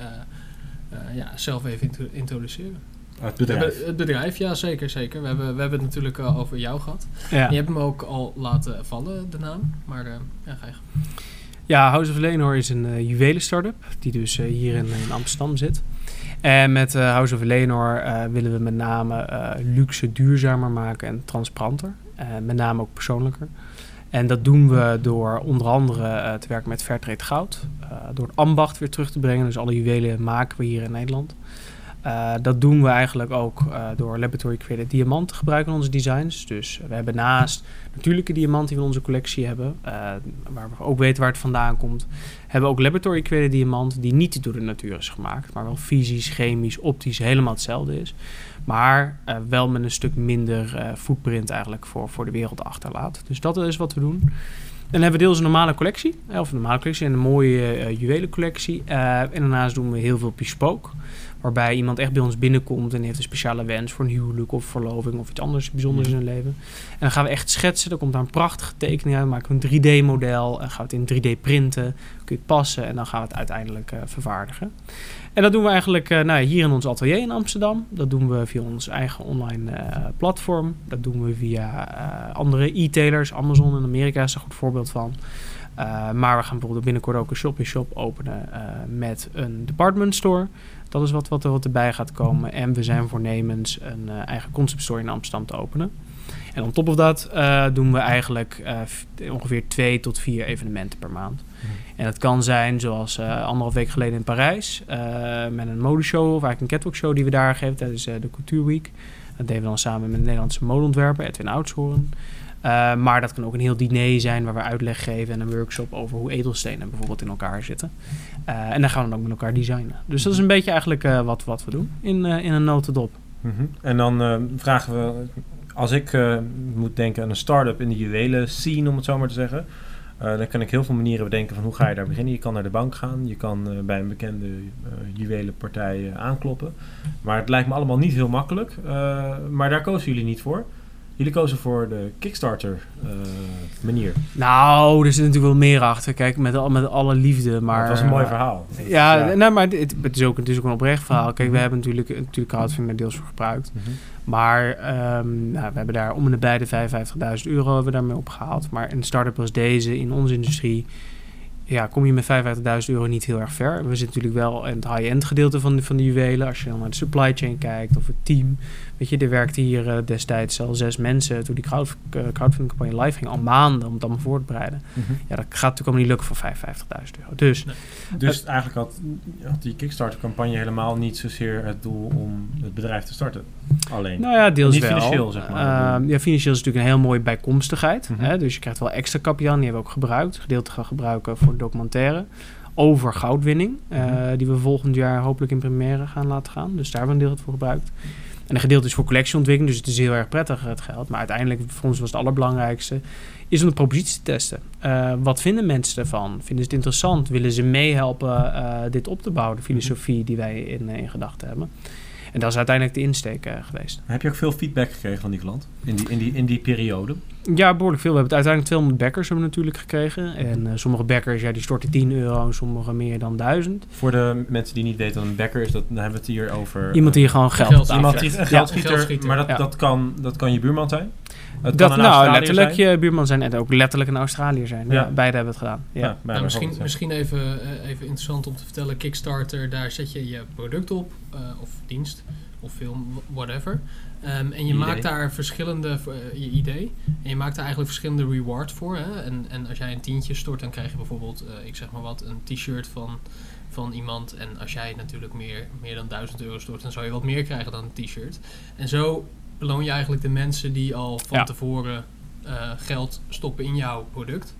ja, zelf even intro- introduceren. Het bedrijf. het bedrijf, ja zeker, zeker. We hebben, we hebben het natuurlijk al over jou gehad. Ja. Je hebt hem ook al laten vallen, de naam. Maar eh, ja, ga je. Ja, House of Lenor is een uh, juwelen-startup die dus uh, hier in, in, Amsterdam zit. En met uh, House of Lenor uh, willen we met name uh, luxe duurzamer maken en transparanter. Uh, met name ook persoonlijker. En dat doen we door onder andere uh, te werken met Fairtrade goud. Uh, door het ambacht weer terug te brengen. Dus alle juwelen maken we hier in Nederland. Uh, dat doen we eigenlijk ook uh, door Laboratory Created diamant te gebruiken in onze designs. Dus we hebben naast natuurlijke diamanten die we in onze collectie hebben, uh, waar we ook weten waar het vandaan komt, hebben we ook Laboratory Created diamant die niet door de natuur is gemaakt, maar wel fysisch, chemisch, optisch helemaal hetzelfde is. Maar wel met een stuk minder footprint eigenlijk voor, voor de wereld achterlaat. Dus dat is wat we doen. Dan hebben we deels een normale collectie, of een normale collectie en een mooie juwelencollectie. En daarnaast doen we heel veel bespoke. Waarbij iemand echt bij ons binnenkomt en heeft een speciale wens voor een huwelijk of verloving of iets anders bijzonders in zijn leven. En dan gaan we echt schetsen. Dan komt daar een prachtige tekening uit. maken we een 3D-model en gaan we het in 3D printen. Kun je het passen en dan gaan we het uiteindelijk uh, vervaardigen. En dat doen we eigenlijk uh, nou, hier in ons atelier in Amsterdam. Dat doen we via ons eigen online uh, platform. Dat doen we via andere e-tailers. Amazon in Amerika is een goed voorbeeld van. Uh, maar we gaan bijvoorbeeld binnenkort ook een shop-in-shop openen uh, met een department store. Dat is wat, wat, er, wat erbij gaat komen. En we zijn voornemens een uh, eigen concept store in Amsterdam te openen. En on top of dat uh, doen we eigenlijk uh, ongeveer twee tot vier evenementen per maand. Mm. En dat kan zijn zoals uh, anderhalf week geleden in Parijs. met een modeshow of eigenlijk een catwalk show die we daar geven tijdens de Couture Week. Dat deden we dan samen met een Nederlandse modeontwerper, Edwin Oudshoorn. Uh, maar dat kan ook een heel diner zijn waar we uitleg geven en een workshop over hoe edelstenen bijvoorbeeld in elkaar zitten. Uh, en dan gaan we dan ook met elkaar designen. Dus dat is een beetje eigenlijk uh, wat, wat we doen in, in een notendop. Mm -hmm. En dan vragen we, als ik moet denken aan een start-up in de juwelen scene, om het zo maar te zeggen. Dan kan ik heel veel manieren bedenken van hoe ga je daar beginnen. Je kan naar de bank gaan, je kan bij een bekende juwelenpartij aankloppen. Maar het lijkt me allemaal niet heel makkelijk. maar daar kozen jullie niet voor. Jullie kozen voor de Kickstarter manier. Nou, er zit natuurlijk wel meer achter. Kijk, met, met alle liefde. Maar, het was een mooi verhaal. Ja, ja. Nou, maar het, het, is ook, het is ook een oprecht verhaal. Kijk, mm -hmm. we hebben natuurlijk, natuurlijk crowdfunding deels voor gebruikt. Mm -hmm. Maar um, nou, we hebben daar om en bij de 55.000 euro hebben we daarmee opgehaald. Maar een start-up als deze in onze industrie... Ja, kom je met 55.000 euro niet heel erg ver. We zitten natuurlijk wel in het high-end gedeelte van de, van de juwelen. Als je dan naar de supply chain kijkt of het team. Weet je, er werkte hier uh, destijds al zes mensen toen die crowd, uh, crowdfunding campagne live ging. Al maanden om het allemaal voor te bereiden. Mm -hmm. Ja, dat gaat natuurlijk allemaal niet lukken voor 55.000 euro. Dus, nee. dus eigenlijk had, had die Kickstarter campagne helemaal niet zozeer het doel om het bedrijf te starten. Alleen. Nou ja, deels niet wel. financieel, zeg maar. Uh, ja, financieel is natuurlijk een heel mooie bijkomstigheid. Mhm. Mm -hmm. hè? Dus je krijgt wel extra kapitaal. Die hebben we ook gebruikt. Gedeelte gaan gebruiken voor documentaire over goudwinning. Uh, Mhm. die we volgend jaar hopelijk in première gaan laten gaan. Dus daar hebben we een deel voor gebruikt. En een gedeelte is voor collectieontwikkeling, dus het is heel erg prettig het geld. Maar uiteindelijk, voor ons was het allerbelangrijkste, is om de propositie te testen. Uh, wat vinden mensen ervan? Vinden ze het interessant? Willen ze meehelpen uh, dit op te bouwen, de filosofie die wij in, in gedachten hebben? En dat is uiteindelijk de insteek uh, geweest. Heb je ook veel feedback gekregen van die klant in die, in die, in die periode? Ja, behoorlijk veel. We hebben uiteindelijk 200 backers hebben we natuurlijk gekregen. En uh, sommige backers ja, die storten 10 euro en sommige meer dan 1000. Voor de mensen die niet weten wat een backer is, dat, dan hebben we het hier over... Iemand die gewoon geld Geld- Iemand die een geldschieter, Geldschieter. maar dat, Ja. dat, kan, dat kan je buurman zijn. Het Dat, kan een nou, Australiër letterlijk zijn. je buurman zijn en ook letterlijk een Australiër zijn. Ja. Ja. beide hebben het gedaan. Ja. Nou, misschien, misschien even, eh, even interessant om te vertellen. Kickstarter, daar zet je je product op, eh, of dienst, of film, wh- whatever. Ehm, en je Idee. maakt daar verschillende, eh, je idee, en je maakt daar eigenlijk verschillende rewards voor. Hè? En, en als jij een tientje stort, dan krijg je bijvoorbeeld, eh, ik zeg maar wat, een t-shirt van, van iemand. En als jij natuurlijk meer, meer dan 1000 euro stort, dan zou je wat meer krijgen dan een t-shirt. En zo beloon je eigenlijk de mensen die al van Ja. tevoren eh, geld stoppen in jouw product.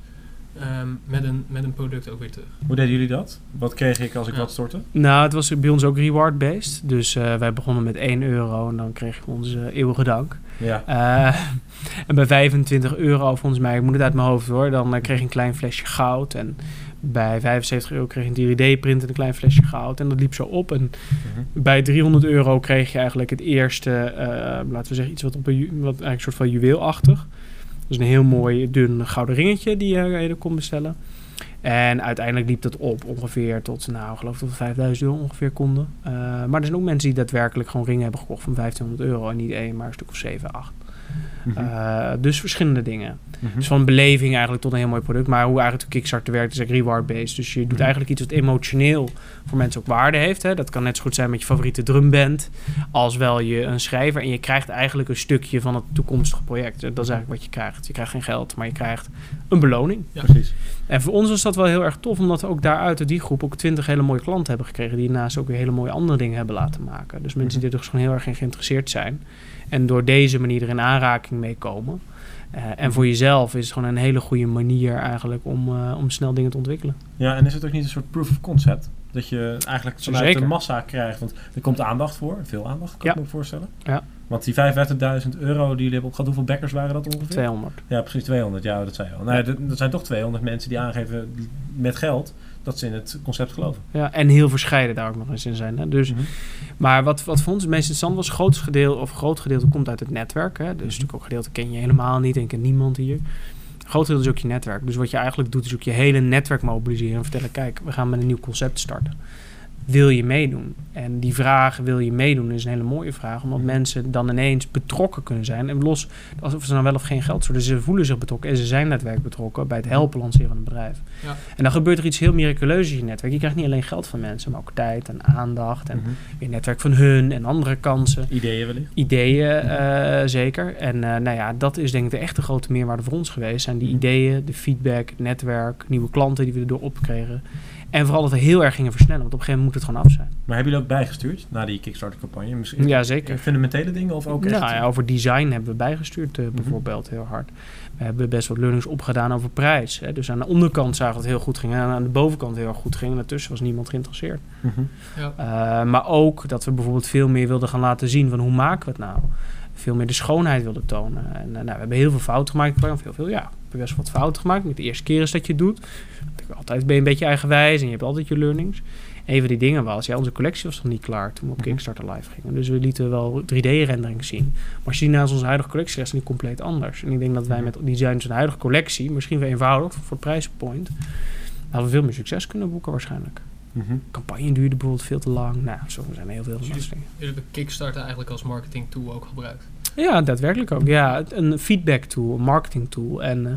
ehm, met, een, met een product ook weer terug. Hoe deden jullie dat? Wat kreeg ik als ik Ja. wat stortte? Nou, het was bij ons ook reward-based. Dus eh, wij begonnen met 1 euro en dan kreeg je onze eeuwige dank. Ja. Eh, en bij 25 euro, volgens mij, ik moet het uit mijn hoofd hoor, dan kreeg je een klein flesje goud. En bij 75 euro kreeg je een 3D-print en een klein flesje goud. En dat liep zo op. En Mhm. bij 300 euro kreeg je eigenlijk het eerste, eh, laten we zeggen, iets wat op een, wat eigenlijk een soort van juweelachtig. Dus een heel mooi dun gouden ringetje die je er kon bestellen. En uiteindelijk liep dat op ongeveer tot, nou, ik geloof dat we 5000 euro ongeveer konden. Eh, maar er zijn ook mensen die daadwerkelijk gewoon ringen hebben gekocht van 1500 euro. En niet één, maar een stuk of 7, 8. Mhm. Eh, dus verschillende dingen. Mhm. Dus van beleving eigenlijk tot een heel mooi product. Maar hoe eigenlijk de Kickstarter werkt is eigenlijk reward-based. Dus je doet Mhm. eigenlijk iets wat emotioneel voor mensen ook waarde heeft. Hè. Dat kan net zo goed zijn met je favoriete drumband. Als wel je een schrijver. En je krijgt eigenlijk een stukje van het toekomstige project. Dat is eigenlijk wat je krijgt. Je krijgt geen geld, maar je krijgt een beloning. Ja. Precies. En voor ons was dat wel heel erg tof. Omdat we ook daaruit uit die groep ook twintig hele mooie klanten hebben gekregen. Die naast ook weer hele mooie andere dingen hebben laten maken. Dus mensen die er dus gewoon heel erg in geïnteresseerd zijn. En door deze manier er in aanraking mee komen. Eh, en voor jezelf is het gewoon een hele goede manier eigenlijk om, eh, om snel dingen te ontwikkelen. Ja, en is het ook niet een soort proof of concept? Dat je eigenlijk vanuit Zeker. de massa krijgt. Want er komt aandacht voor. Veel aandacht, kan Ja. ik me voorstellen. Ja. Want die 55.000 euro die jullie hebben opgehad, hoeveel backers waren dat ongeveer? 200. Ja, precies 200. Ja, dat zei je al. Nou, ja, er- er zijn toch 200 mensen die aangeven met geld dat ze in het concept geloven. Ja, en heel verscheiden daar ook nog eens in zijn. Hè? Dus, Mhm. Maar wat, wat voor ons het meest interessant was, grootste gedeelte, of groot gedeelte komt uit het netwerk. Hè? Dus natuurlijk ook gedeelte ken je helemaal niet en kent niemand hier. Groot gedeelte is ook je netwerk. Dus wat je eigenlijk doet, is ook je hele netwerk mobiliseren en vertellen: kijk, we gaan met een nieuw concept starten. Wil je meedoen? En die vraag, wil je meedoen, is een hele mooie vraag. Omdat Mhm. mensen dan ineens betrokken kunnen zijn. En los, alsof ze nou wel of geen geld zullen. Ze voelen zich betrokken en ze zijn netwerk betrokken bij het helpen lanceren van een bedrijf. Ja. En dan gebeurt er iets heel miraculeus in je netwerk. Je krijgt niet alleen geld van mensen, maar ook tijd en aandacht. En Mhm. weer netwerk van hun en andere kansen. Ideeën wellicht. Ideeën eh, zeker. En eh, nou ja, dat is denk ik de echte grote meerwaarde voor ons geweest. Zijn die Mhm. ideeën, de feedback, het netwerk, nieuwe klanten die we erdoor opkregen. En vooral dat we heel erg gingen versnellen. Want op een gegeven moment moet het gewoon af zijn. Maar hebben jullie ook bijgestuurd na die Kickstarter-campagne? Misschien Ja, zeker. Fundamentele dingen of ook echt? Nou ja, over design hebben we bijgestuurd Mhm. eh, bijvoorbeeld heel hard. We hebben best wat learnings opgedaan over prijs. Hè. Dus aan de onderkant zagen we dat het heel goed ging. En aan de bovenkant heel erg goed ging. En daartussen was niemand geïnteresseerd. Mhm. Ja. Uh, maar ook dat we bijvoorbeeld veel meer wilden gaan laten zien van hoe maken we het nou. Veel meer de schoonheid wilden tonen. En uh, nou, we hebben heel veel fouten gemaakt. Veel, veel, ja, we hebben best wat fouten gemaakt. Met de eerste keer is dat je het doet. Altijd ben je een beetje eigenwijs en je hebt altijd je learnings. Een van die dingen was, ja, onze collectie was nog niet klaar toen we op Kickstarter live gingen. Dus we lieten wel 3D-rendering zien. Maar als je die naast onze huidige collectie is, is die compleet anders. En ik denk dat wij met design van huidige collectie, misschien wel eenvoudig voor het prijspoint, hadden we veel meer succes kunnen boeken waarschijnlijk. Mm -hmm. Campagne duurde bijvoorbeeld veel te lang. Nou, zo zijn er heel veel dus dingen. Jullie hebben Kickstarter eigenlijk als marketing tool ook gebruikt? Ja, daadwerkelijk ook. Ja, een feedback tool, een marketing tool. En uh,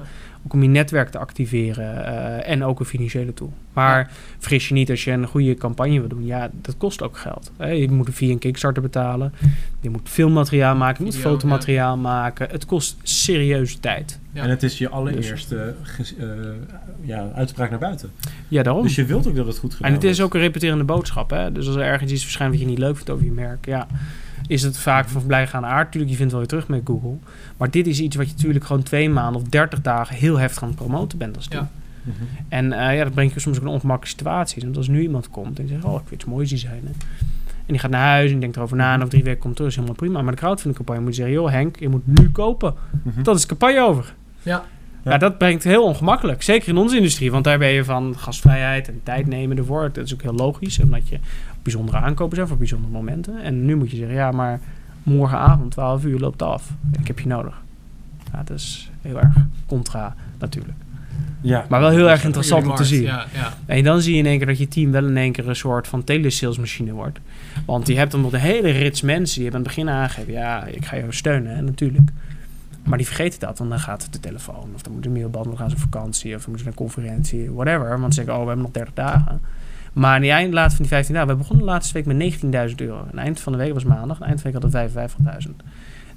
ook om je netwerk te activeren. Uh, en ook een financiële tool. Maar ja. fris je niet als je een goede campagne wil doen. Ja, dat kost ook geld. Hè. Je moet via een Kickstarter betalen. Je moet filmmateriaal maken. Je moet Video, fotomateriaal ja. maken. Het kost serieuze tijd. Ja. En het is je allereerste dus. uh, ja, uitspraak naar buiten. Ja, daarom. Dus je wilt ook dat het goed gedaan En het is ook een repeterende boodschap. Hè? Dus als er ergens iets verschijnt wat je niet leuk vindt over je merk... Ja, is het vaak van blijgaande aard. Tuurlijk, je vindt wel weer terug met Google. Maar dit is iets wat je natuurlijk gewoon twee maanden of dertig dagen heel heftig aan het promoten bent als team. Ja. Mm -hmm. En uh, ja, dat brengt je soms ook in ongemakkelijke situaties. Want als nu iemand komt en zegt, oh, ik vind het mooi designen. En die gaat naar huis en die denkt erover na. En over drie weken komt terug. is helemaal prima. Maar de crowdfunding campagne moet je zeggen... joh Henk, je moet nu kopen. Mhm. Dat is de campagne over. Ja. Ja. Ja. dat brengt heel ongemakkelijk. Zeker in onze industrie. Want daar ben je van gastvrijheid en tijd nemen ervoor. Dat is ook heel logisch. Omdat je bijzondere aankopen zijn voor bijzondere momenten. En nu moet je zeggen... ja, maar morgenavond 12 uur loopt af. Ik heb je nodig. Ja, dat is heel erg contra natuurlijk. Ja. Maar wel heel erg interessant om te zien. Ja, ja. En dan zie je in één keer dat je team wel in één keer een soort van telesalesmachine wordt. Want je hebt dan nog een hele rits mensen die hebben aan het begin aangegeven... ja, ik ga jou steunen, hè, natuurlijk. Maar die vergeten dat, want dan gaat de telefoon... of dan moet een mailband, dan gaan ze op vakantie... of dan moeten ze naar een conferentie, whatever. Want ze zeggen, oh, we hebben nog 30 dagen. Maar aan die eind laatste van die 15 dagen... we begonnen de laatste week met 19.000 euro. En eind van de week was maandag, en eind van de week hadden we 55.000.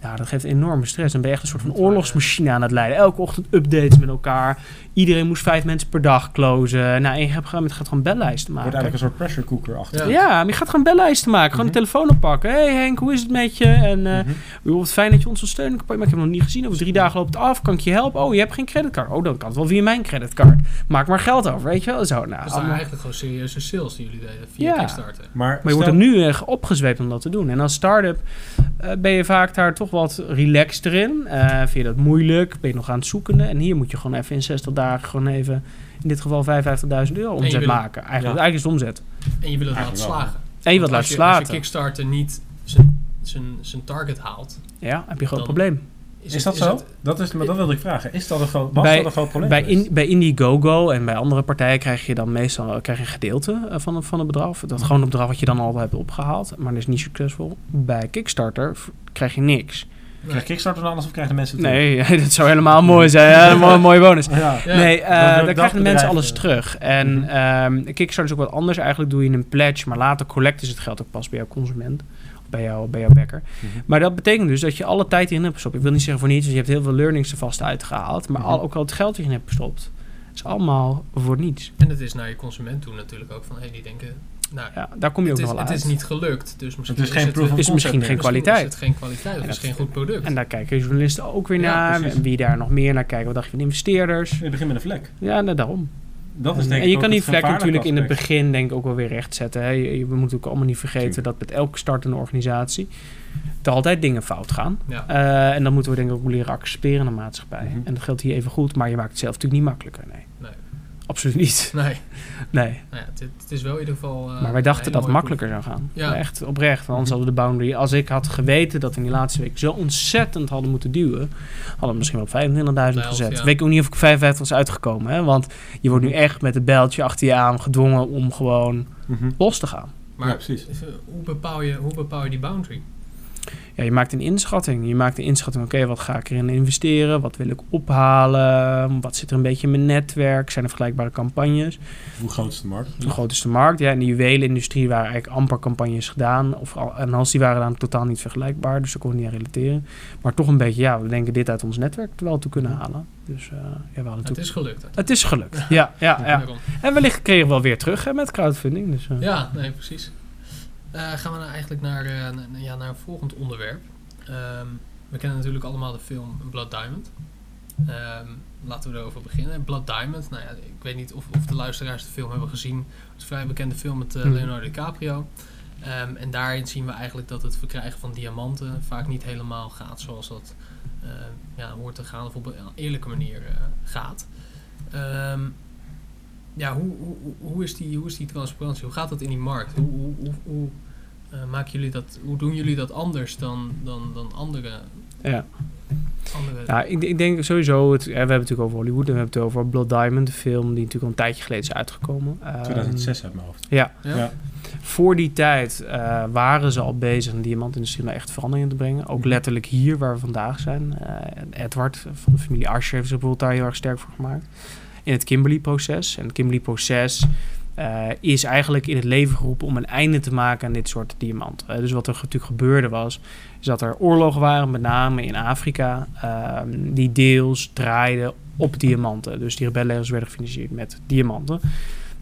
Ja, dat geeft enorme stress. Dan ben je echt een soort van oorlogsmachine aan het leiden. Elke ochtend updates met elkaar. Iedereen moest vijf mensen per dag closen. Nou, en je hebt moment gaat gewoon bellijsten Wordt maken. eigenlijk een soort pressure cooker achter. Ja. Ja, maar je gaat gewoon bellijsten maken. Gewoon Mhm. de telefoon oppakken. hey Henk, hoe is het met je? En eh Mhm. bijvoorbeeld fijn dat je ons wil steunen. Maar ik heb hem nog niet gezien. Over drie dagen loopt het af. Kan ik je helpen? Oh, je hebt geen creditcard. Oh, dan kan het wel via mijn creditcard. Maak maar geld over, weet je wel? Zo, nou, Dat zijn allemaal- eigenlijk gewoon serieuze sales die jullie deden via Ja. Kickstarter. Maar, Maar je wordt er nu echt opgezweept om dat te doen. En als start-up eh, ben je vaak daar toch wat relaxed erin. Eh vind je dat moeilijk? Ben je nog aan het zoeken? En hier moet je gewoon even in 60 dagen gewoon even... in dit geval 55.000 euro omzet wil- maken. Eigenlijk, Ja. eigenlijk is het omzet. En je wil het laten slagen. En je laten als je, als je slaten. Kickstarter niet zijn, zijn, zijn target haalt... Ja, heb je een groot Dan- probleem. Is, dat zo? het- dat, is, maar dat wilde ik vragen. Is dat een groot, was Bij- dat een groot probleem? Bij, in, bij Indiegogo en bij andere partijen krijg je dan meestal krijg je een gedeelte eh, van, het- van het bedrag. Dat gewoon het bedrag wat je dan al hebt opgehaald, maar dat is niet succesvol. Bij Kickstarter krijg je niks. Krijg Kickstarter dan alles of krijgen de mensen het Nee, dat zou helemaal mooi zijn. Ja, een mooie, mooie bonus. terug? Ja. Nee, eh, dat- dan krijgen de mensen alles eh, terug. En Mhm. ehm, Kickstarter is ook wat anders. Eigenlijk doe je een pledge, maar later collecten ze het geld ook pas bij jouw consument. Of bij, jou, bij jouw backer. Mhm. Maar dat betekent dus dat je alle tijd erin hebt gestopt. Ik wil niet zeggen voor niets, want je hebt heel veel learnings er vast uitgehaald. Maar Mhm. al, ook al het geld erin hebt gestopt, is allemaal voor niets. En het is naar je consument toe natuurlijk ook van... Hey, die denken... Nou, Ja, daar kom je het, ook is, wel het uit. is niet gelukt. Dus misschien Het is geen het, is misschien geen misschien kwaliteit. Is het geen kwaliteit is het dat- geen goed product. En daar kijken journalisten ook weer Ja, naar. precies. en wie daar nog meer naar kijken. Wat dacht je van investeerders? Je begint met een vlek. Ja, nou, daarom. Dat is en denk en je kan die vlek natuurlijk in het begin denk ik ook wel weer rechtzetten. Hè. Je, je- we moeten ook allemaal niet vergeten dat met elke startende organisatie er altijd dingen fout gaan. Ja. Eh, en dat moeten we denk ik ook leren accepteren in de maatschappij. Mhm. En dat geldt hier even goed, maar je maakt het zelf natuurlijk niet makkelijker. Nee. Absoluut niet. Nee, Nee. nou ja, het, het is wel in ieder geval... eh, maar wij dachten dat het makkelijker zou gaan. Ja. Echt oprecht. Want anders Mhm. hadden we de boundary. Als ik had geweten dat we in die laatste week zo ontzettend hadden moeten duwen, hadden we misschien wel op 25.000 Elf, gezet. ja. Weet ik ook niet of ik 55 was uitgekomen. Hè? Want je wordt nu echt met het bijltje achter je aan gedwongen om gewoon Mhm. los te gaan. Maar Ja, precies. hoe, bepaal je, hoe bepaal je die boundary? Ja, je maakt een inschatting. Je maakt een inschatting, oké, wat ga ik erin investeren? Wat wil ik ophalen? Wat zit er een beetje in mijn netwerk? Zijn er vergelijkbare campagnes? Hoe groot is de markt? Hoe groot is de markt? Ja, in de juwelenindustrie waren eigenlijk amper campagnes gedaan. Of, al- en als die waren dan totaal niet vergelijkbaar. Dus daar kon ik niet aan relateren. Maar toch een beetje, ja, we denken dit uit ons netwerk er wel toe kunnen halen. Dus eh, ja, we hadden Het is gelukt. hè? het is gelukt. Ja, ja, ja. En wellicht kregen we wel weer terug hè, met crowdfunding. Dus, eh, Ja, nee, precies. Eh, gaan we nou eigenlijk naar, eh, ja, naar een volgend onderwerp. Ehm, we kennen natuurlijk allemaal de film Blood Diamond. Ehm, laten we erover beginnen. Blood Diamond, nou ja, ik weet niet of, of de luisteraars de film hebben gezien. Het is een vrij bekende film met eh, Mhm. Leonardo DiCaprio. Ehm, en daarin zien we eigenlijk dat het verkrijgen van diamanten vaak niet helemaal gaat zoals dat ja, hoort te gaan of op een eerlijke manier gaat. Ja, hoe, hoe, hoe- hoe, is die, hoe is die transparantie? Hoe gaat dat in die markt? Hoe, hoe, hoe, hoe, eh, maken jullie dat, hoe doen jullie dat anders dan, dan, dan andere, ja. andere Ja, ik, ik denk sowieso, het, we hebben het natuurlijk over Hollywood en we hebben het over Blood Diamond, de film die natuurlijk al een tijdje geleden is uitgekomen. Ehm, 2006 uit mijn hoofd. Ja, Ja? Ja. voor die tijd eh, waren ze al bezig in de diamantindustrie naar echt veranderingen te brengen. Ook Mhm. letterlijk hier waar we vandaag zijn. Eh, Edward van de familie Asher heeft zich bijvoorbeeld daar heel erg sterk voor gemaakt. In het Kimberley-proces. En het Kimberley-proces eh, is eigenlijk in het leven geroepen om een einde te maken aan dit soort diamanten. Eh, dus wat er natuurlijk gebeurde was, is dat er oorlogen waren, met name in Afrika, ehm, die deels draaiden op diamanten. Dus die rebellenlegers werden gefinancierd met diamanten.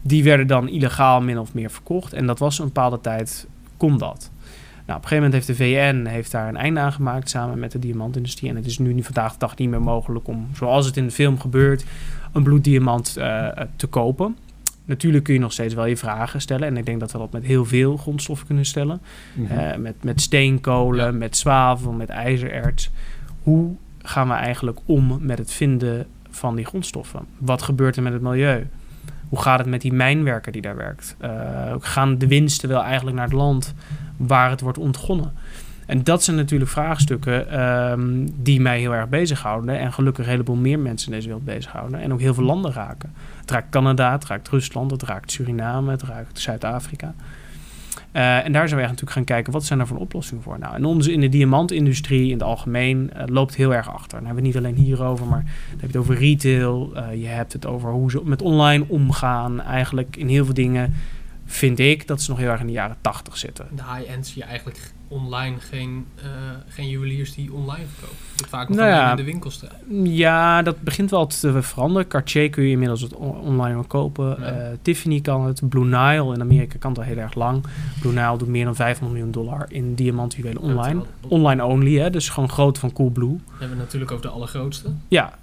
Die werden dan illegaal min of meer verkocht. En dat was een bepaalde tijd, kon dat. Nou, op een gegeven moment heeft de VN heeft daar een einde aan gemaakt samen met de diamantindustrie. En het is nu vandaag de dag niet meer mogelijk om, zoals het in de film gebeurt, een bloeddiamant eh, te kopen. Natuurlijk kun je nog steeds wel je vragen stellen. En ik denk dat we dat met heel veel grondstoffen kunnen stellen. Mhm. Eh, met, met steenkolen, Ja. met zwavel, met ijzererts. Hoe gaan we eigenlijk om met het vinden van die grondstoffen? Wat gebeurt er met het milieu? Hoe gaat het met die mijnwerker die daar werkt? Eh, gaan de winsten wel eigenlijk naar het land waar het wordt ontgonnen? En dat zijn natuurlijk vraagstukken ehm, die mij heel erg bezighouden. En gelukkig een heleboel meer mensen in deze wereld bezighouden. En ook heel veel landen raken. Het raakt Canada, het raakt Rusland, het raakt Suriname, het raakt Zuid-Afrika. Eh, en daar zijn we natuurlijk gaan kijken, wat zijn er voor oplossingen voor? Nou, en onze in de diamantindustrie in het algemeen eh, loopt heel erg achter. Dan hebben we het niet alleen hierover, maar dan heb je het over retail. eh, je hebt het over hoe ze met online omgaan. Eigenlijk in heel veel dingen vind ik dat ze nog heel erg in de jaren tachtig zitten. De high-end zie je eigenlijk online geen, eh, geen juweliers die online verkopen. Vaak nog Nou ja. in de winkels te Ja, dat begint wel te veranderen. Cartier kun je inmiddels het on- online wel kopen. Ja. Eh, Tiffany kan het. Blue Nile in Amerika kan het al heel erg lang. Blue Nile doet meer dan 500 miljoen dollar in diamantjuwelen online. We Online only, hè? dus gewoon groot van Coolblue. hebben het natuurlijk over de allergrootste. Ja,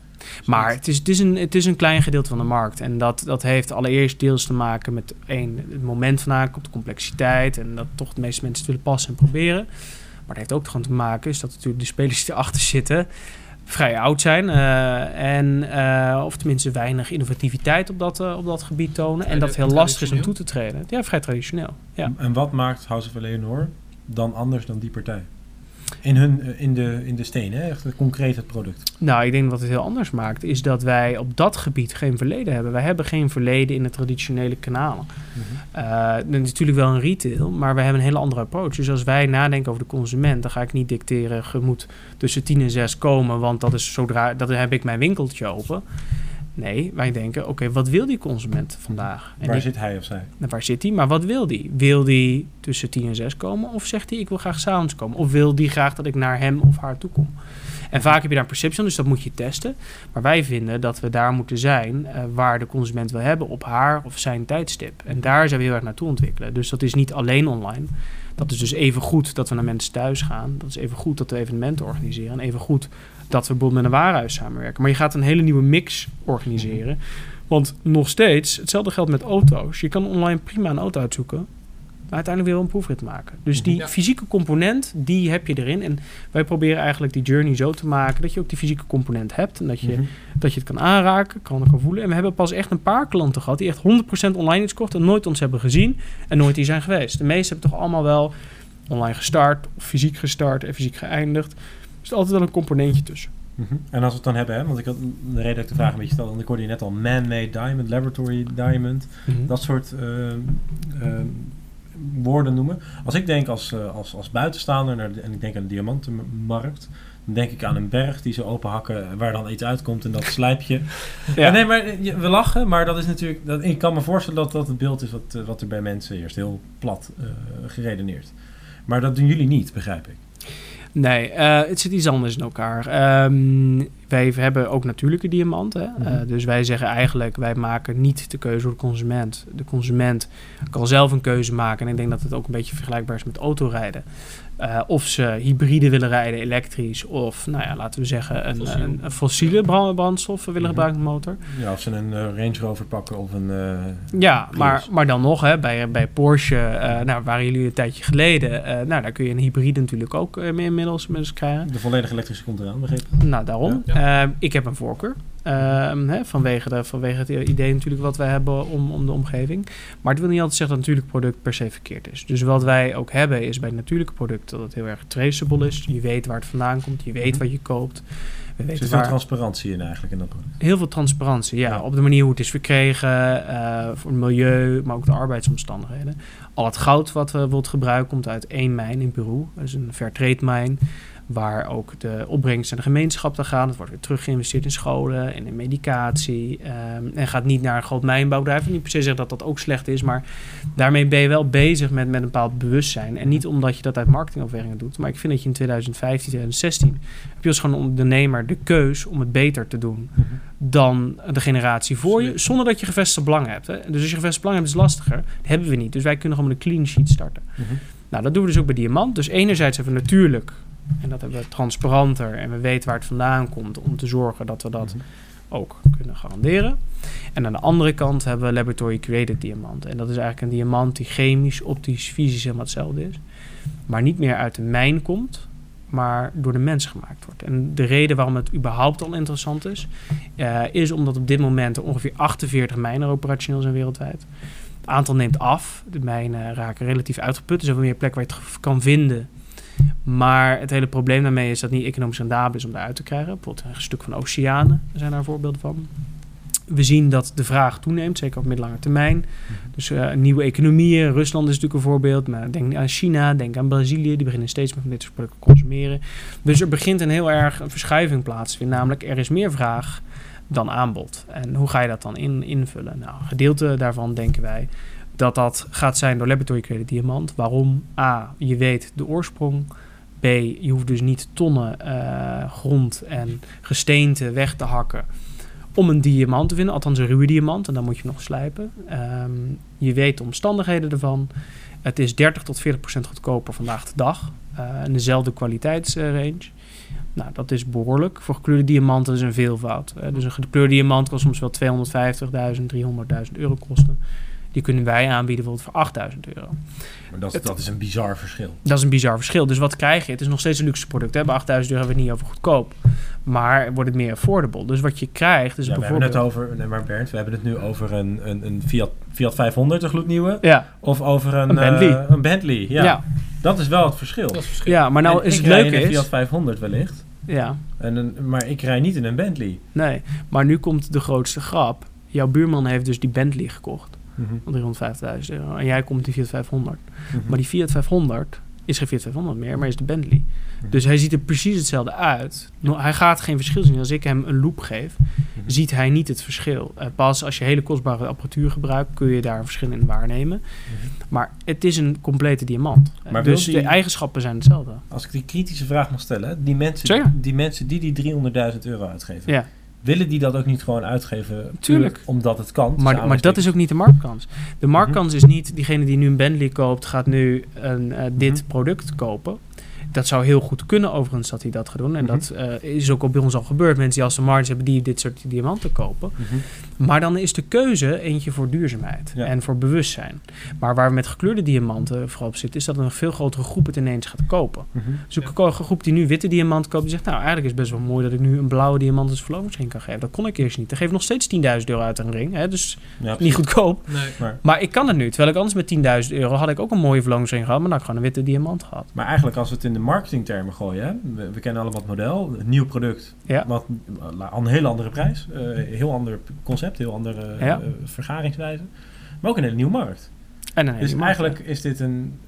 maar het is, het, is een, het is een klein gedeelte van de markt. En dat, dat heeft allereerst deels te maken met één, het moment van aankoop, de complexiteit. En dat toch de meeste mensen het willen passen en proberen. Maar dat heeft ook gewoon te maken, is dat natuurlijk de spelers die erachter zitten vrij oud zijn. eh, en, eh, of tenminste weinig innovativiteit op dat, eh, op dat gebied tonen. En dat het heel lastig is om toe te treden. Ja, vrij traditioneel. Ja. En wat maakt House of Eleanor dan anders dan die partij? In, hun, eh, in, de, in de steen, hè? echt concreet het product. Nou, ik denk wat het heel anders maakt, is dat wij op dat gebied geen verleden hebben. Wij hebben geen verleden in de traditionele kanalen. Eh, natuurlijk wel een retail, maar we hebben een hele andere approach. Dus als wij nadenken over de consument, dan ga ik niet dicteren, je moet tussen 10 en 6 komen, want dat is zodra, dat heb ik mijn winkeltje open. Nee, wij denken, oké, wat wil die consument vandaag? En Waar die- zit hij of zij? nou, waar zit hij? Maar wat wil die? Wil die tussen 10 en 6 komen? Of zegt hij, ik wil graag s'avonds komen? Of wil die graag dat ik naar hem of haar toe kom? En vaak heb je daar een perception, dus dat moet je testen. Maar wij vinden dat we daar moeten zijn eh, waar de consument wil hebben op haar of zijn tijdstip. En daar zijn we heel erg naartoe ontwikkelen. Dus dat is niet alleen online. Dat is dus even goed dat we naar mensen thuis gaan. Dat is even goed dat we evenementen organiseren. En even goed dat we bijvoorbeeld met een warenhuis samenwerken. Maar je gaat een hele nieuwe mix organiseren. Want nog steeds, hetzelfde geldt met auto's. Je kan online prima een auto uitzoeken. Maar uiteindelijk wil een proefrit maken. Dus die Ja. fysieke component, die heb je erin. En wij proberen eigenlijk die journey zo te maken... dat je ook die fysieke component hebt. En dat je, Mhm. dat je het kan aanraken, kan, kan voelen. En we hebben pas echt een paar klanten gehad... die echt 100% online iets kochten... en nooit ons hebben gezien en nooit hier zijn geweest. De meeste hebben toch allemaal wel online gestart... of fysiek gestart en fysiek geëindigd. Is altijd wel een componentje tussen. Mhm. En als we het dan hebben, hè, want ik had de reden dat ik de vraag een beetje stelde, want ik hoorde je net al man-made diamond, laboratory diamond, dat soort ehm, ehm, woorden noemen. Als ik denk als, eh, als, als buitenstaander naar de- en ik denk aan de diamantenmarkt, dan denk ik aan een berg die ze openhakken waar dan iets uitkomt en dat slijpje. ja. nee, maar eh, je- we lachen, maar dat is natuurlijk, dat, ik kan me voorstellen dat dat het beeld is wat, eh, wat er bij mensen eerst heel plat eh, geredeneerd. Maar dat doen jullie niet, begrijp ik. Nee, eh, het zit iets anders in elkaar. Ehm, wij hebben ook natuurlijke diamanten. Mhm. Eh, dus wij zeggen eigenlijk, wij maken niet de keuze voor de consument. De consument kan zelf een keuze maken. En ik denk dat het ook een beetje vergelijkbaar is met autorijden. Eh, of ze hybride willen rijden, elektrisch. Of, nou ja, laten we zeggen, een, Fossiel. een, een fossiele brand- brandstof willen Mhm. gebruiken motor. Ja, of ze een eh, Range Rover pakken of een... eh, Ja, Prius. maar, maar dan nog, hè, bij, bij Porsche, nou, waren jullie een tijdje geleden. nou, daar kun je een hybride natuurlijk ook mee inmiddels inmiddels krijgen. de volledig elektrische komt eraan, begreep ik. Nou, daarom. Ja. Ik heb een voorkeur. Ehm, hè, vanwege, de, vanwege het idee natuurlijk wat wij hebben om, om de omgeving. Maar het wil niet altijd zeggen dat natuurlijk product per se verkeerd is. Dus wat wij ook hebben is bij natuurlijke producten dat het heel erg traceable is. Je weet waar het vandaan komt, je weet Mhm. wat je koopt. We Er zit veel transparantie in eigenlijk in dat product. heel veel transparantie, ja, Ja. Op de manier hoe het is verkregen, eh, voor het milieu, maar ook de arbeidsomstandigheden. Al het goud wat we bijvoorbeeld gebruiken komt uit één mijn in Peru. Dat is een fairtrade mijn. Waar ook de opbrengst naar de gemeenschap te gaan. Het wordt weer terug geïnvesteerd in scholen en in medicatie. ehm, en gaat niet naar een groot mijnbouwbedrijf. Niet per se zeggen dat dat ook slecht is. Maar daarmee ben je wel bezig met, met een bepaald bewustzijn. En niet omdat je dat uit marketingoverwegingen doet. Maar ik vind dat je in 2015, 2016... heb je als gewoon ondernemer de keus om het beter te doen dan de generatie voor je, zonder dat je gevestigd belang hebt. Hè. Dus als je gevestigd belang hebt, is het lastiger. Dat hebben we niet. Dus wij kunnen gewoon met een clean sheet starten. Mhm. Nou, dat doen we dus ook bij Diamant. Dus enerzijds hebben we natuurlijk, en dat hebben we transparanter, en we weten waar het vandaan komt, om te zorgen dat we dat Mhm. ook kunnen garanderen. En aan de andere kant hebben we laboratory created diamanten. En dat is eigenlijk een diamant die chemisch, optisch, fysisch helemaal hetzelfde is. Maar niet meer uit de mijn komt, maar door de mens gemaakt wordt. En de reden waarom het überhaupt al interessant is, uh, is omdat op dit moment er ongeveer 48 mijnen operationeel zijn wereldwijd. Het aantal neemt af. De mijnen raken relatief uitgeput. Er zijn meer plekken waar je het kan vinden. Maar het hele probleem daarmee is dat het niet economisch rendabel is om daar uit te krijgen. Bijvoorbeeld een stuk van oceanen zijn daar voorbeelden van we zien dat de vraag toeneemt, zeker op middellange termijn. Mhm. Dus uh, nieuwe economieën, Rusland is natuurlijk een voorbeeld, maar denk aan China, denk aan Brazilië, die beginnen steeds meer van dit soort producten te consumeren. Dus er begint een heel erg een verschuiving plaats te vinden, namelijk er is meer vraag dan aanbod. En hoe ga je dat dan in, invullen? Nou, een gedeelte daarvan denken wij dat dat gaat zijn door laboratory created diamant. Waarom? A, je weet de oorsprong. B, je hoeft dus niet tonnen uh, grond en gesteente weg te hakken om een diamant te vinden, althans een ruwe diamant, en dan moet je nog slijpen. Ehm, je weet de omstandigheden ervan. Het is 30 tot 40 procent goedkoper vandaag de dag. Uh, en dezelfde kwaliteitsrange. nou, dat is behoorlijk. Voor gekleurde diamanten is een veelvoud. Dus een gekleurde diamant kan soms wel 250.000, 300.000 euro kosten. Die kunnen wij aanbieden bijvoorbeeld voor 8000 euro. Maar dat, dat is een bizar verschil. Dat is een bizar verschil. Dus wat krijg je? Het is nog steeds een luxe product. Hè? Bij 8000 euro hebben we het niet over goedkoop. Maar wordt het meer affordable. Dus wat je krijgt is ja, bijvoorbeeld... We hebben het over... Nee, maar Bernd, we hebben het nu over een, een, een Fiat, Fiat 500, een gloednieuwe. Ja. Of over een, een Bentley. Uh, een Bentley, ja. ja. Dat is wel het verschil. Dat is het verschil. Ja, maar nou en is het leuke een is... Fiat 500 wellicht. Ja. En een, maar ik rij niet in een Bentley. Nee, maar nu komt de grootste grap. Jouw buurman heeft dus die Bentley gekocht. Mm 350.000 euro. En jij komt die Fiat 500. Mhm. Maar die Fiat 500 is geen Fiat 500 meer, maar is de Bentley. Mhm. Dus hij ziet er precies hetzelfde uit. hij gaat geen verschil zien. Als ik hem een loop geef, mhm. ziet hij niet het verschil. Uh, pas als je hele kostbare apparatuur gebruikt, kun je daar een verschil in waarnemen. Maar het is een complete diamant. Maar dus de eigenschappen zijn hetzelfde. Als ik die kritische vraag mag stellen, die mensen, die, mensen die die 300.000 euro uitgeven, ja willen die dat ook niet gewoon uitgeven? Tuurlijk. Omdat het kan. Maar, maar dat is ook niet de marktkans. De marktkans is niet, diegene die nu een Bentley koopt, gaat nu een, uh, dit mhm. product kopen. Dat zou heel goed kunnen overigens dat hij dat gaat doen. En mhm. dat uh, is ook al bij ons al gebeurd. Mensen die als ze marge hebben die dit soort diamanten kopen. Mhm. Maar dan is de keuze eentje voor duurzaamheid en voor bewustzijn. Maar waar we met gekleurde diamanten vooral op zitten... is dat een veel grotere groep het ineens gaat kopen. Mm -hmm. Dus een groep die nu witte diamant koopt... die zegt, nou eigenlijk is het best wel mooi dat ik nu een blauwe diamant als verlovingsring kan geven. Dat kon ik eerst niet. Dan geef ik nog steeds 10.000 euro uit een ring. Hè? Dus niet goedkoop. Nee. Maar. maar. ik kan het nu. Terwijl ik anders met 10.000 euro had ik ook een mooie verlovingsring gehad... maar dan had ik gewoon een witte diamant gehad. Maar eigenlijk als we het in de marketingtermen gooien... Hè? We, kennen allemaal het model, een nieuw product... Ja. wat een heel andere prijs, uh, heel ander concept, heel andere... Ja. Eh, vergaringswijze. Maar ook een hele nieuwe markt. En een dus eigenlijk is dit een...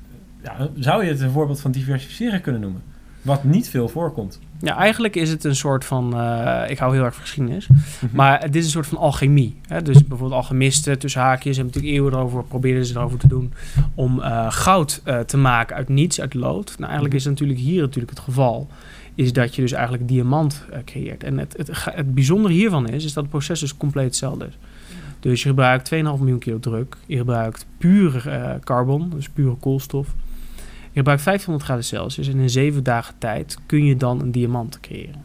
Ja, zou je het een voorbeeld van diversificeren kunnen noemen? Wat niet veel voorkomt. Ja, eigenlijk is het een soort van... Uh, ik hou heel erg van geschiedenis. Mhm. Maar dit is een soort van alchemie. Hè? Dus bijvoorbeeld alchemisten tussen haakjes... hebben natuurlijk eeuwen erover... probeerden ze erover te doen... om uh, goud uh, te maken uit niets, uit lood. Nou, eigenlijk mhm. is het natuurlijk hier natuurlijk het geval is dat je dus eigenlijk diamant creëert. En het, het, het bijzondere hiervan is, is dat het proces dus compleet hetzelfde is. Dus je gebruikt 2,5 miljoen kilo druk. Je gebruikt puur carbon, dus pure koolstof. Je gebruikt 500 graden Celsius en in 7 dagen tijd kun je dan een diamant creëren.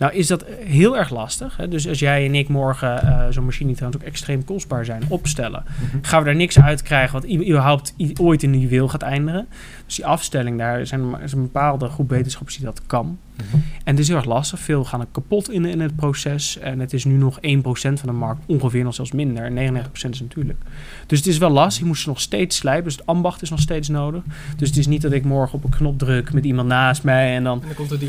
Nou is dat heel erg lastig. Hè? Dus als jij en ik morgen uh, zo'n machine die trouwens ook extreem kostbaar zijn opstellen, mhm. gaan we daar niks uit krijgen wat überhaupt ooit in een juweel gaat eindigen. Dus die afstelling, daar zijn, is een bepaalde groep wetenschappers die dat kan. Mhm. En het is heel erg lastig. Veel gaan er kapot in, in het proces. En het is nu nog 1% van de markt, ongeveer nog zelfs minder. En 99% is natuurlijk. Dus het is wel lastig. Je moet ze nog steeds slijpen. Dus het ambacht is nog steeds nodig. Dus het is niet dat ik morgen op een knop druk met iemand naast mij. En dan,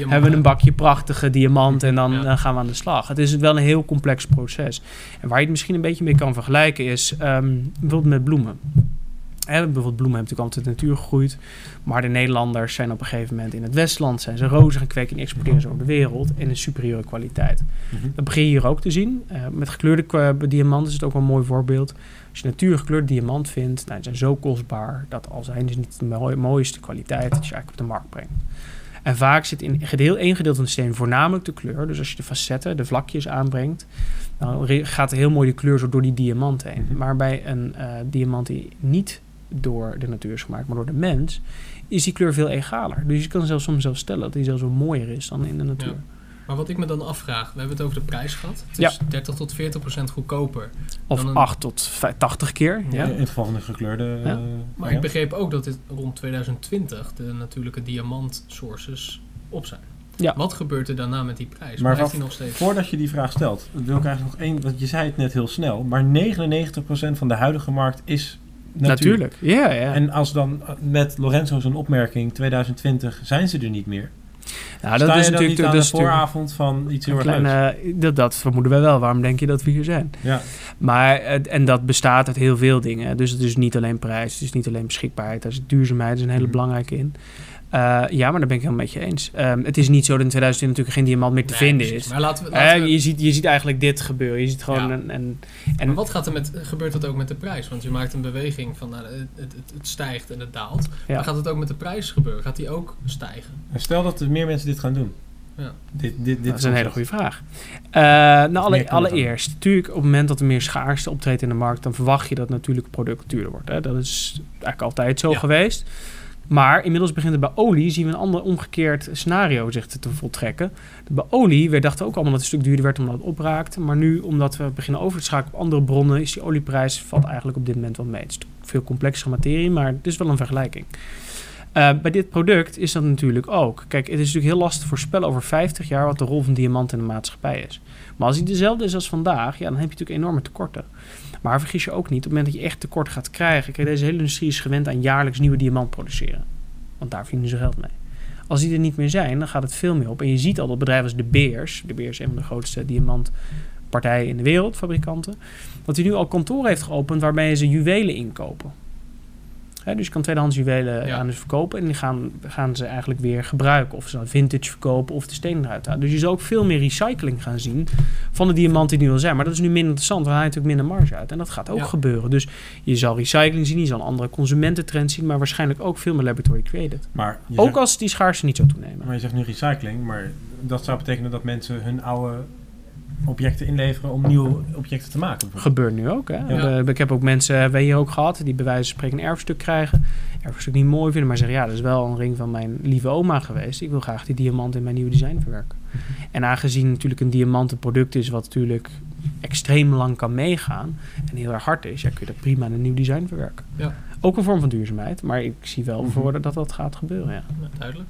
hebben we een bakje prachtige diamanten. En dan, dan, gaan we aan de slag. Het is wel een heel complex proces. En waar je het misschien een beetje mee kan vergelijken is um, bijvoorbeeld met bloemen. Hè, bijvoorbeeld bloemen hebben natuurlijk altijd natuur gegroeid. Maar de Nederlanders zijn op een gegeven moment in het Westland... zijn ze rozen gaan kweken en exporteren ze over de wereld... in een superieure kwaliteit. Mhm. Dat begin je hier ook te zien. Uh, met gekleurde diamanten is het ook wel een mooi voorbeeld. Als je natuurgekleurde diamant vindt... Nou, die zijn zo kostbaar dat al zijn ze niet de mooiste kwaliteit... dat je eigenlijk op de markt brengt. En vaak zit in gedeel, één gedeelte van de steen voornamelijk de kleur. Dus als je de facetten, de vlakjes aanbrengt, dan gaat heel mooi de kleur zo door die diamant heen. Mhm. Maar bij een uh, diamant die niet door de natuur is gemaakt, maar door de mens, is die kleur veel egaler. Dus je kan zelfs soms zelfs stellen dat die zelfs wel mooier is dan in de natuur. Maar wat ik me dan afvraag, we hebben het over de prijs gehad. Het Ja. is 30 tot 40 procent goedkoper. Of Dan een- 8 tot vij- 80 keer. Ja. In het geval van de gekleurde... Ja. eh, Maar variant. ik begreep ook dat dit rond 2020 de natuurlijke diamant sources op zijn. Ja. Wat gebeurt er daarna met die prijs? Maar Blijft wat- die nog steeds? Voordat je die vraag stelt, wil ik eigenlijk nog één... Want je zei het net heel snel, maar 99% van de huidige markt is natuur. Natuurlijk. Ja, ja. En als dan met Lorenzo zijn opmerking 2020 zijn ze er niet meer. nou, Sta dat je is dan natuurlijk niet aan dat de vooravond van iets heel erg dat, dat vermoeden wij wel. Waarom denk je dat we hier zijn? Ja. Maar, en dat bestaat uit heel veel dingen. Dus het is niet alleen prijs, het is niet alleen beschikbaarheid. Daar is duurzaamheid is een hele Mhm. belangrijke in. Eh, ja, maar daar ben ik helemaal met je eens. Ehm, het is niet zo dat in 2020 natuurlijk geen diamant meer te Nee, vinden precies. is. Maar laten we, Eh, laten we- je, ziet, je ziet eigenlijk dit gebeuren. Je ziet gewoon Ja. een... een En en, wat gaat er met, gebeurt dat ook met de prijs? Want je maakt een beweging van nou, het, het, het, stijgt en het daalt. Ja. Maar gaat het ook met de prijs gebeuren? Gaat die ook stijgen? En stel dat er meer mensen dit gaan doen. Ja. Dit, dit, dit dat is een hele goede vraag. Eh, nou, alle, allereerst, natuurlijk op het moment dat er meer schaarste optreedt in de markt, dan verwacht je dat natuurlijk product duurder wordt. Hè? Dat is eigenlijk altijd zo Ja. geweest. Maar inmiddels begint het bij olie, zien we een ander omgekeerd scenario zich te, voltrekken. Bij olie, we dachten ook allemaal dat het een stuk duurder werd omdat het opraakte. Maar nu, omdat we beginnen over te schakelen op andere bronnen, is die olieprijs valt eigenlijk op dit moment wel mee. Het is veel complexere materie, maar het is wel een vergelijking. Eh, bij dit product is dat natuurlijk ook. Kijk, het is natuurlijk heel lastig voorspellen over 50 jaar wat de rol van diamant in de maatschappij is. Maar als die dezelfde is als vandaag, ja, dan heb je natuurlijk enorme tekorten. Maar vergis je ook niet, op het moment dat je echt tekort gaat krijgen, kijk, deze hele industrie is gewend aan jaarlijks nieuwe diamant produceren. Want daar verdienen ze geld mee. Als die er niet meer zijn, dan gaat het veel meer op. En je ziet al dat bedrijven als de Beers, de Beers is een van de grootste diamantpartijen in de wereld, fabrikanten, dat hij nu al kantoor heeft geopend waarbij ze juwelen inkopen. Hè, dus je kan tweedehands juwelen Ja. aan ze verkopen en die gaan, gaan ze eigenlijk weer gebruiken. Of ze dan vintage verkopen of de stenen eruit halen. Dus je zal ook veel meer recycling gaan zien van de diamanten die nu al zijn. Maar dat is nu minder interessant, want hij haalt natuurlijk minder marge uit. En dat gaat ook Ja. gebeuren. Dus je zal recycling zien, je zal een andere consumententrend zien, maar waarschijnlijk ook veel meer laboratory created. Maar je, Ook zegt, als die schaarste niet zou toenemen. maar je zegt nu recycling, maar dat zou betekenen dat mensen hun oude objecten inleveren om nieuwe objecten te maken. Gebeurt nu ook. Hè? Ja. We- ik heb ook mensen, hebben we hier ook gehad, die bij wijze van spreken een erfstuk krijgen. Erfstuk niet mooi vinden, maar zeggen ja, dat is wel een ring van mijn lieve oma geweest. Ik wil graag die diamant in mijn nieuwe design verwerken. En aangezien natuurlijk een diamant een product is wat natuurlijk extreem lang kan meegaan en heel erg hard is, ja, kun je dat prima in een nieuw design verwerken. Ja. Ook een vorm van duurzaamheid, maar ik zie wel Mhm. voor dat dat gaat gebeuren. Ja. Ja, duidelijk.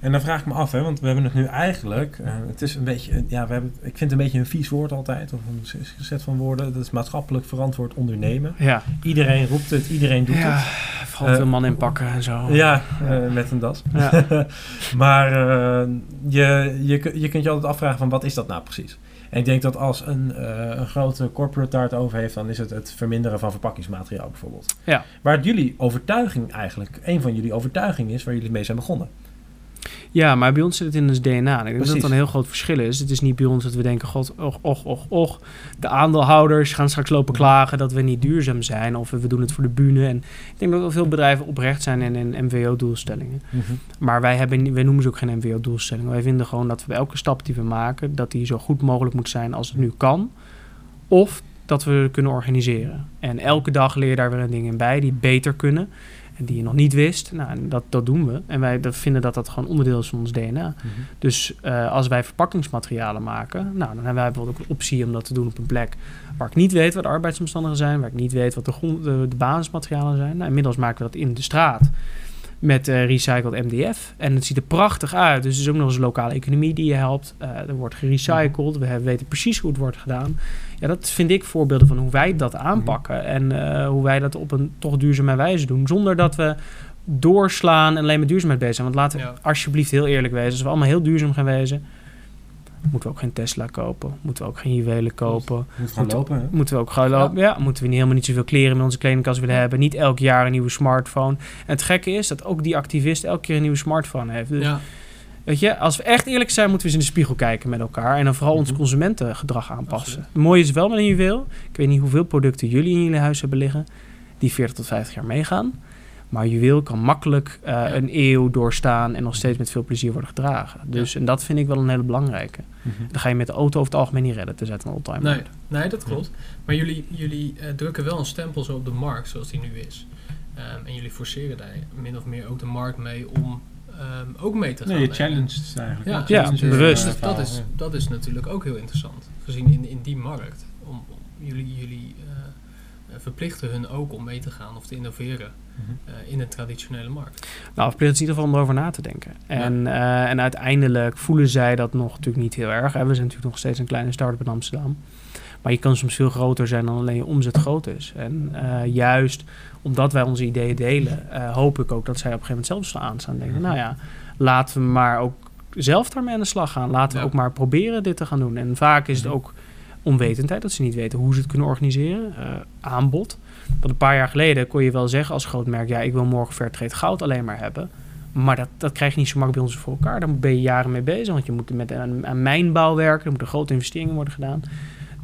En dan vraag ik me af, hè, want we hebben het nu eigenlijk, eh, het is een beetje, ja, we hebben, ik vind het een beetje een vies woord altijd, of een set van woorden. Dat is maatschappelijk verantwoord ondernemen. Ja, Iedereen roept het, iedereen doet ja het. vooral Eh, veel mannen inpakken en zo. Ja, eh, met een das. Ja. maar eh, je, je, je kunt je altijd afvragen van wat is dat nou precies? En ik denk dat als een, eh, een grote corporate daar het over heeft, dan is het het verminderen van verpakkingsmateriaal bijvoorbeeld. Ja. Waar jullie overtuiging eigenlijk, een van jullie overtuiging is waar jullie mee zijn begonnen. Ja, maar bij ons zit het in ons DNA. Ik denk dat Precies. dat een heel groot verschil is. Het is niet bij ons dat we denken, god, och, och, och, och. De aandeelhouders gaan straks lopen klagen dat we niet duurzaam zijn. Of we doen het voor de bühne. En ik denk dat wel veel bedrijven oprecht zijn in, in MWO-doelstellingen. Maar wij, hebben, wij noemen ze ook geen MWO-doelstellingen. Wij vinden gewoon dat we bij elke stap die we maken... dat die zo goed mogelijk moet zijn als het nu kan. Of dat we kunnen organiseren. En elke dag leer je daar weer een ding in bij die beter kunnen... En die je nog niet wist, nou, en dat, dat doen we. En wij dat vinden dat dat gewoon onderdeel is van ons DNA. Dus eh, als wij verpakkingsmaterialen maken, nou, dan hebben wij bijvoorbeeld ook een optie om dat te doen op een plek waar ik niet weet wat de arbeidsomstandigheden zijn, waar ik niet weet wat de, grond, de, de basismaterialen zijn. Nou, inmiddels maken we dat in de straat met eh, recycled MDF. En het ziet er prachtig uit. Dus het is ook nog eens een lokale economie die je helpt. Eh, er wordt gerecycled. We weten precies hoe het wordt gedaan. Ja, dat vind ik voorbeelden van hoe wij dat aanpakken. En eh, hoe wij dat op een toch duurzame wijze doen. Zonder dat we doorslaan en alleen met duurzaamheid bezig zijn. Want laten we Ja. alsjeblieft heel eerlijk wezen. Als we allemaal heel duurzaam gaan wezen... moeten we ook geen Tesla kopen. Moeten we ook geen juwelen kopen. Moet gewoon Moet- lopen, hè? Moeten we ook gaan lopen. Ja. moeten we niet, helemaal niet zoveel kleren in onze kledingkast willen hebben. Niet elk jaar een nieuwe smartphone. En het gekke is dat ook die activist elke keer een nieuwe smartphone heeft. Dus Ja, weet je, als we echt eerlijk zijn, moeten we eens in de spiegel kijken met elkaar. En dan vooral ons Mhm. consumentengedrag aanpassen. Absoluut. Het mooie is wel met een juweel. Ik weet niet hoeveel producten jullie in jullie huis hebben liggen. Die 40 tot 50 jaar meegaan. Maar juweel kan makkelijk eh, Ja. een eeuw doorstaan en nog steeds met veel plezier worden gedragen. Dus en dat vind ik wel een hele belangrijke. Dan ga je met de auto over het algemeen niet redden, tenzij het een oldtimer nee, nee, dat klopt. Maar jullie, jullie eh, drukken wel een stempel zo op de markt zoals die nu is. Ehm, en jullie forceren daar min of meer ook de markt mee om eh, ehm, ook mee te gaan. Nee, je nemen. challenged eigenlijk. Ja, Je ja, challenged, bewust. eh, Dus dat, is, dat, is, dat is natuurlijk ook heel interessant. Gezien in, in die markt. Om, om- jullie jullie eh, verplichten hun ook om mee te gaan of te innoveren Mhm. eh, in een traditionele markt. Nou, verplicht is in ieder geval om erover na te denken. En, eh, en uiteindelijk voelen zij dat nog natuurlijk niet heel erg. Hè. We zijn natuurlijk nog steeds een kleine start-up in Amsterdam. Maar je kan soms veel groter zijn dan alleen je omzet groot is. En eh, juist omdat wij onze ideeën delen, eh, hoop ik ook dat zij op een gegeven moment zelf staan aanstaan. En denken, Mhm. nou ja, laten we maar ook zelf daarmee aan de slag gaan. Laten we Ja. ook maar proberen dit te gaan doen. En vaak is het Mhm. ook onwetendheid, dat ze niet weten hoe ze het kunnen organiseren. Eh, aanbod. Want een paar jaar geleden kon je wel zeggen als groot merk... ja, ik wil morgen Fairtrade goud alleen maar hebben. Maar dat, dat krijg je niet zo makkelijk bij ons voor elkaar. Daar ben je jaren mee bezig. Want je moet met aan, aan mijnbouw werken. Er moeten grote investeringen worden gedaan.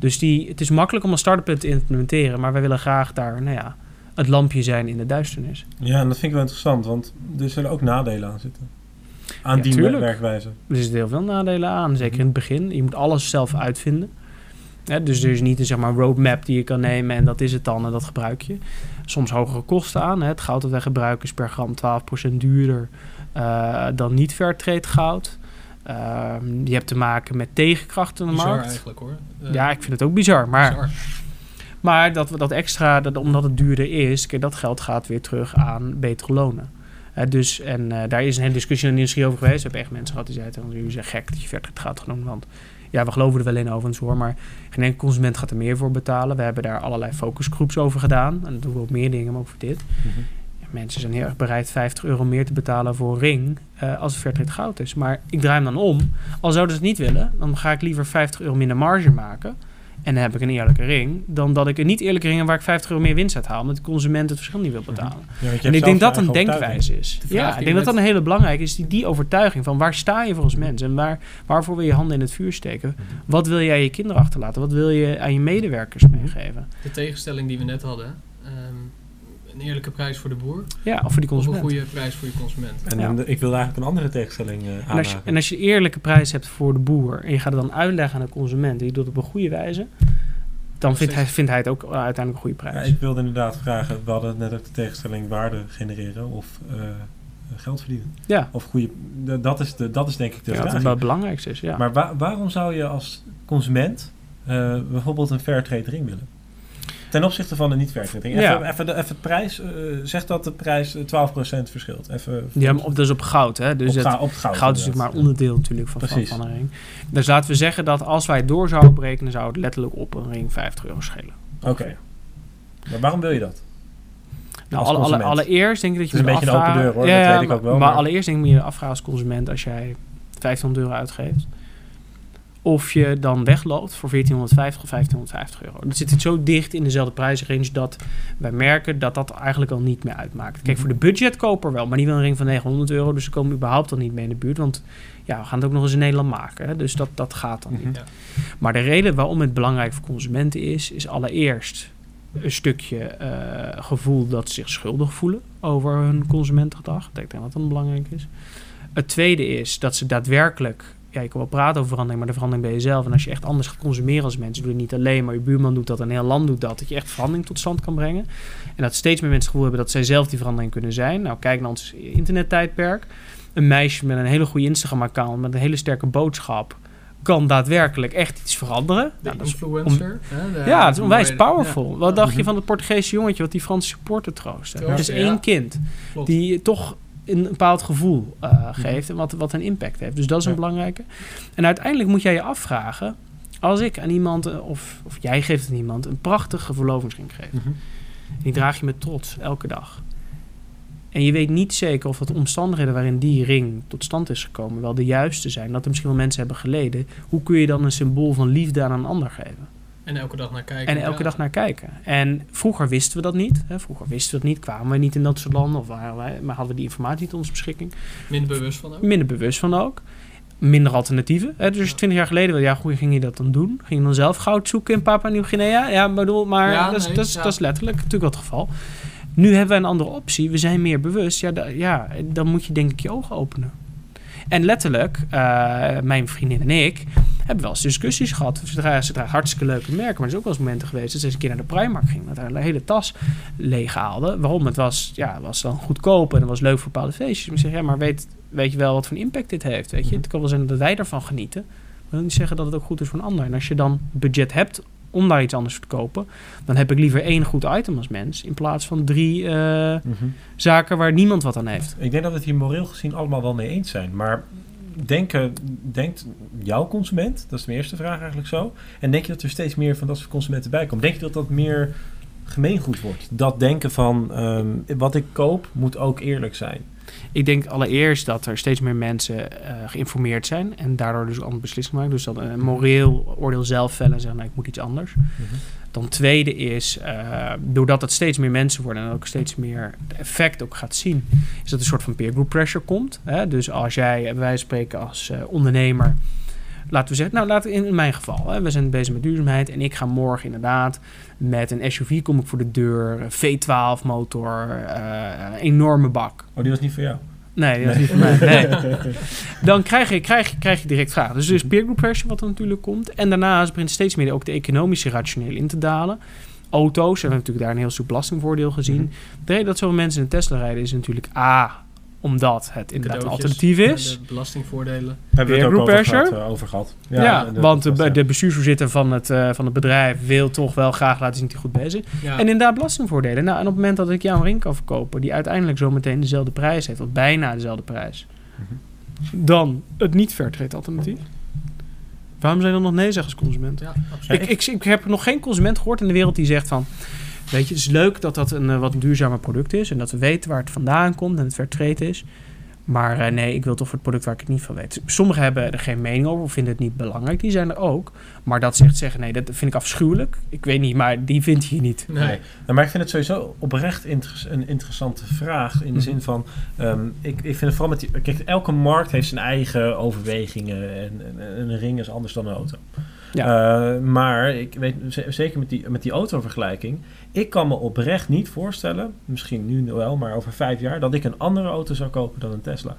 Dus die, het is makkelijk om een start-up te implementeren. Maar wij willen graag daar nou ja, het lampje zijn in de duisternis. Ja, en dat vind ik wel interessant, want er zullen ook nadelen aan zitten. Aan Ja, die tuurlijk. werkwijze. Er zitten heel veel nadelen aan. Zeker in het begin. Je moet alles zelf uitvinden. Dus er is niet een zeg maar, roadmap die je kan nemen en dat is het dan en dat gebruik je. Soms hogere kosten aan. Hè. Het goud dat wij gebruiken is per gram 12% duurder eh, dan niet fairtrade goud. Ehm, je hebt te maken met tegenkrachten in de Bizar markt. eigenlijk hoor. Eh, Ja, ik vind het ook bizar. Maar, bizar. maar dat, dat extra, dat, omdat het duurder is, kijk, dat geld gaat weer terug aan betere lonen. Hè, dus, en eh, daar is een hele discussie en industrie over geweest. We hebben echt mensen gehad die zeiden, jullie zijn gek dat je goud gaat doen. Want ja, we geloven er wel in overigens hoor, maar geen enkele consument gaat er meer voor betalen. We hebben daar allerlei focusgroeps over gedaan. En dat doen we ook meer dingen, maar ook voor dit. Mhm. Mensen zijn heel erg bereid 50 euro meer te betalen voor een ring eh, als het Fairtrade goud is. Maar ik draai hem dan om. Al zouden ze het niet willen, dan ga ik liever 50 euro minder marge maken. En dan heb ik een eerlijke ring. Dan dat ik een niet eerlijke ring heb waar ik 50 euro meer winst uit haal. Omdat de consument het verschil niet wil betalen. Ja, je hebt En ik denk dat een denkwijze is. De Ja, ik denk dat dat een hele belangrijke is. Die, die overtuiging van waar sta je voor als mens? En waar, waarvoor wil je handen in het vuur steken? Mhm. Wat wil jij je kinderen achterlaten? Wat wil je aan je medewerkers meegeven? De tegenstelling die we net hadden. Een eerlijke prijs voor de boer. Ja, of voor die Of een consument. goede prijs voor je consument. En Ja. de- ik wil eigenlijk een andere tegenstelling eh En als, je, en als je eerlijke prijs hebt voor de boer en je gaat het dan uitleggen aan de consument en je doet het op een goede wijze, dan vindt hij, vindt hij het ook uiteindelijk een goede Ja, prijs. ik wilde inderdaad vragen, we hadden net ook de tegenstelling waarde genereren of eh, geld verdienen. Ja, Of goede, de- dat, is de, dat is denk ik de ja, dat vraag. het wel het belangrijkste is. Ja. Maar wa- waarom zou je als consument eh, bijvoorbeeld een fairtrade ring willen? Ten opzichte van een niet fairtrade ring. Even, Ja. even, de, even prijs, eh zeg dat de prijs eh, 12% verschilt. Even, ja, maar op, is op goud. Hè? Dus op, het, ga- op goud. goud is natuurlijk maar onderdeel natuurlijk van, van, Precies. van een ring. Dus laten we zeggen dat als wij het door zouden berekenen, zou het letterlijk op een ring 50 euro schelen. Oké. Maar waarom wil je dat? Nou, alle, alle, allereerst denk ik dat je Het is een beetje een open afvragen- deur, hoor. Ja, Dat weet ik ook wel, Maar, maar- allereerst denk ik moet je afvragen als consument als jij 1500 euro uitgeeft. Of je dan wegloopt voor 1450 of 1550 euro. Dat zit het zo dicht in dezelfde prijsrange dat wij merken dat dat eigenlijk al niet meer uitmaakt. Kijk, Mhm. voor de budgetkoper wel, maar die wil een ring van 900 euro. Dus ze komen überhaupt al niet mee in de buurt. Want ja, we gaan het ook nog eens in Nederland maken. Hè, dus dat, dat gaat dan niet. Mhm. Ja. Maar de reden waarom het belangrijk voor consumenten is, is allereerst een stukje eh, gevoel dat ze zich schuldig voelen over hun consumentengedrag. Ik denk dat dat belangrijk is. Het tweede is dat ze daadwerkelijk, ja, je kan wel praten over verandering, maar de verandering ben je zelf. En als je echt anders gaat consumeren als mensen, doe je niet alleen, maar je buurman doet dat, een heel land doet dat, dat je echt verandering tot stand kan brengen. En dat steeds meer mensen het gevoel hebben dat zij zelf die verandering kunnen zijn. Nou, kijk naar ons internettijdperk. Een meisje met een hele goede Instagram-account, met een hele sterke boodschap, kan daadwerkelijk echt iets veranderen. De Nou, influencer. hè, de- ja, het is onwijs powerful. Wat dacht je Mhm. van het Portugese jongetje wat die Franse supporter troost? Het is ja. één kind die toch een bepaald gevoel eh, geeft en wat, wat een impact heeft. Dus dat is een Ja. belangrijke. En uiteindelijk moet jij je afvragen, als ik aan iemand, eh, of, of jij geeft aan iemand, een prachtige verlovingsring geef. Mhm. En die draag je met trots elke dag. En je weet niet zeker of de omstandigheden waarin die ring tot stand is gekomen wel de juiste zijn. Dat er misschien wel mensen hebben geleden. Hoe kun je dan een symbool van liefde aan een ander geven? En elke dag naar kijken. En elke ja. dag naar kijken. En vroeger wisten we dat niet. Hè? Vroeger wisten we het niet. Kwamen we niet in dat soort landen. Of waren wij, maar hadden we die informatie niet tot onze beschikking. Minder bewust van ook. Minder bewust van ook. Minder alternatieven. Hè? Dus Ja. twintig jaar geleden, ja, hoe ging je dat dan doen? Ging je dan zelf goud zoeken in Papua Nieuw-Guinea? Ja, bedoel, maar Ja, dat, is, nee, dat, is, ja. dat is letterlijk natuurlijk wel het geval. Nu hebben wij een andere optie. We zijn meer bewust. Ja, da- ja dan moet je denk ik je ogen openen. En letterlijk, eh, mijn vriendin en ik, Hebben wel eens discussies gehad. Ze dragen, ze dragen hartstikke leuke merken. Maar er is ook wel eens momenten geweest dat ze eens een keer naar de Primark ging. Dat haar een hele tas leeg haalde. Waarom? Het was, ja, was dan goedkoop en het was leuk voor bepaalde feestjes. Maar ik zeg, ja, maar weet, weet je wel wat voor een impact dit heeft? Weet je? Het kan wel zijn dat wij ervan genieten. Maar dat wil niet zeggen dat het ook goed is voor een ander. En als je dan budget hebt om daar iets anders te kopen, dan heb ik liever één goed item als mens in plaats van drie uh, zaken waar niemand wat aan heeft. Ik denk dat we het hier moreel gezien allemaal wel mee eens zijn. Maar denken, denkt jouw consument, dat is de eerste vraag eigenlijk zo. En denk je dat er steeds meer van dat soort consumenten bij komt? Denk je dat dat meer gemeengoed wordt? Dat denken van um, wat ik koop moet ook eerlijk zijn. Ik denk allereerst dat er steeds meer mensen uh, geïnformeerd zijn en daardoor dus andere beslissingen maken. Dus dat een moreel oordeel zelf vellen en zeggen, nou, ik moet iets anders. Mm -hmm. Dan tweede is, uh, doordat het steeds meer mensen worden en ook steeds meer effect ook gaat zien, is dat een soort van peer group pressure komt. Hè? Dus als jij, van spreken als uh, ondernemer, laten we zeggen, nou laten in, mijn geval, hè, we zijn bezig met duurzaamheid en ik ga morgen inderdaad met een SUV kom ik voor de deur, V12 motor, uh, enorme bak. Oh, die was niet voor jou? Nee, dat is niet voor mij. Nee. Dan krijg je, krijg, je, krijg je direct vragen. Dus er is peer group pressure wat er natuurlijk komt. En daarnaast begint steeds meer ook de economische rationeel in te dalen. Auto's, we hebben natuurlijk daar een heel stuk belastingvoordeel gezien. -hmm. De reden dat zoveel mensen in een Tesla rijden is natuurlijk A, omdat het inderdaad een alternatief is. De belastingvoordelen. Hebben we het ook over gehad, uh, over gehad. Ja, ja de, want de, de bestuursvoorzitter van het, uh, van het bedrijf wil toch wel graag laten zien dat hij goed bezig is. Ja. En inderdaad belastingvoordelen. Nou, en op het moment dat ik jou een ring kan verkopen die uiteindelijk zometeen dezelfde prijs heeft, of bijna dezelfde prijs, mm -hmm. dan het niet fairtrade alternatief. Waarom zou je dan nog nee zeggen als consument? Ja, ik, ik, ik heb nog geen consument gehoord in de wereld die zegt van... Weet je, het is leuk dat dat een uh, wat duurzamer product is en dat we weten waar het vandaan komt en het fairtrade is. Maar uh, nee, ik wil toch voor het product waar ik het niet van weet. Sommigen hebben er geen mening over of vinden het niet belangrijk. Die zijn er ook. Maar dat zegt zeggen, nee, dat vind ik afschuwelijk. Ik weet niet, maar die vind je niet. Nee. nee. Nou, maar ik vind het sowieso oprecht inter een interessante vraag. In de mm -hmm. zin van, um, ik, ik vind het vooral met die... Kijk, elke markt heeft zijn eigen overwegingen. En, en, en een ring is anders dan een auto. Ja. Uh, maar ik weet zeker met die, met die autovergelijking. Ik kan me oprecht niet voorstellen, misschien nu wel, maar over vijf jaar, dat ik een andere auto zou kopen dan een Tesla.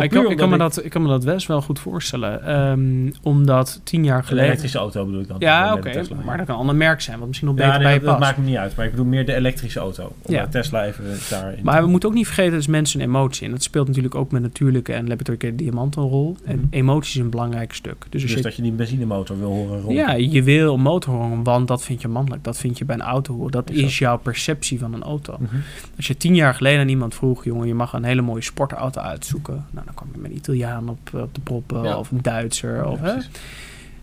Ik kan, ik, kan me dat, ik kan me dat best wel goed voorstellen. Um, omdat tien jaar geleden... Elektrische auto bedoel ik dan. Ja, oké. Okay, maar dat kan een ander merk zijn, wat misschien nog beter ja, nee, bij je dat, past. dat maakt me niet uit. Maar ik bedoel meer de elektrische auto. Ja. Tesla even daarin Maar we moeten ook niet vergeten, dat is mensen een emotie. En dat speelt natuurlijk ook met natuurlijke en laboratorieke diamanten een rol. En mm. emotie is een belangrijk stuk. Dus, dus je, dat je die benzinemotor wil horen rollen. Ja, je wil een motor horen, want dat vind je mannelijk. Dat vind je bij een auto horen. Dat is jouw perceptie van een auto. Mm -hmm. Als je tien jaar geleden aan iemand vroeg, jongen, je mag een hele mooie sportauto uitzoeken. Nou, dan kwam je met een Italiaan op, op de proppen ja. of een Duitser. Of, hè?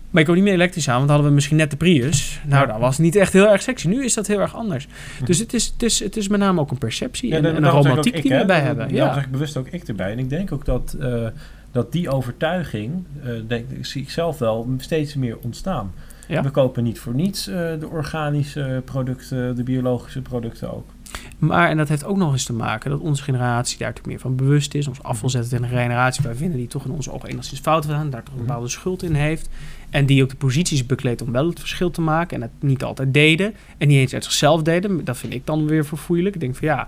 Maar ik kom niet meer elektrisch aan, want hadden we misschien net de Prius. Nou, dat was niet echt heel erg sexy. Nu is dat heel erg anders. Hm. Dus het is, het, is, het is met name ook een perceptie en, en een romantiek ik, die we erbij hebben. Ja, zeg ik bewust ook ik erbij. En ik denk ook dat, uh, dat die overtuiging, uh, denk, zie ik zelf wel, steeds meer ontstaan. Ja. We kopen niet voor niets uh, de organische producten, de biologische producten ook. Maar, en dat heeft ook nog eens te maken dat onze generatie daar natuurlijk meer van bewust is. Ons afval zet in een generatie waar we vinden die toch in onze ogen enigszins fout gedaan, daar toch een bepaalde schuld in heeft. En die ook de posities bekleedt om wel het verschil te maken. En het niet altijd deden. En niet eens uit zichzelf deden. Dat vind ik dan weer verfoeilijk. Ik denk van ja,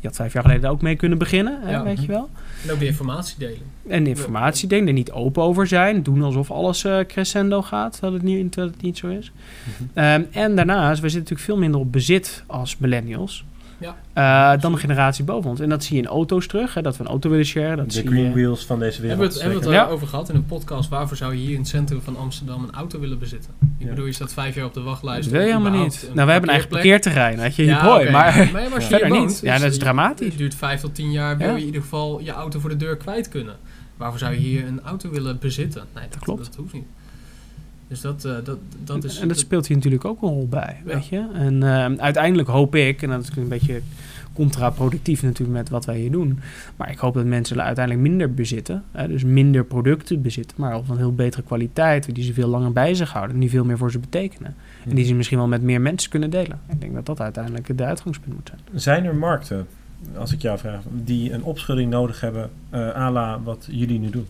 je had vijf jaar geleden ook mee kunnen beginnen, hè, ja. weet je wel. En ook de informatie delen. En de informatie delen, er niet open over zijn. Doen alsof alles uh, crescendo gaat, dat het niet, dat het niet zo is. Mm-hmm. um, en daarnaast, we zitten natuurlijk veel minder op bezit als millennials. Ja. Uh, dan de generatie boven ons. En dat zie je in auto's terug, hè, dat we een auto willen sharen. Dat de zie green je... wheels van deze wereld. Hebben we het, hebben we het ja. over gehad in een podcast. Waarvoor zou je hier in het centrum van Amsterdam een auto willen bezitten? Ik ja. bedoel, je staat vijf jaar op de wachtlijst. Dat wil je helemaal niet. Nou, we hebben een eigen parkeerterrein. Weet je, ja, okay. maar, maar als je verder woont, niet. Ja, dat is dramatisch. Het duurt vijf tot tien jaar, wil je in ieder geval je auto voor de deur kwijt kunnen. Waarvoor zou je hier een auto willen bezitten? Nee, dat, klopt. dat hoeft niet. Dus dat, uh, dat, dat is... En dat speelt hier natuurlijk ook een rol bij, weet je. En uh, uiteindelijk hoop ik, en dat is een beetje contraproductief natuurlijk met wat wij hier doen. Maar ik hoop dat mensen uiteindelijk minder bezitten. Hè, dus minder producten bezitten, maar van heel betere kwaliteit. Die ze veel langer bij zich houden en die veel meer voor ze betekenen. Ja. En die ze misschien wel met meer mensen kunnen delen. Ik denk dat dat uiteindelijk de uitgangspunt moet zijn. Zijn er markten, als ik jou vraag, die een opschudding nodig hebben, uh, à la wat jullie nu doen?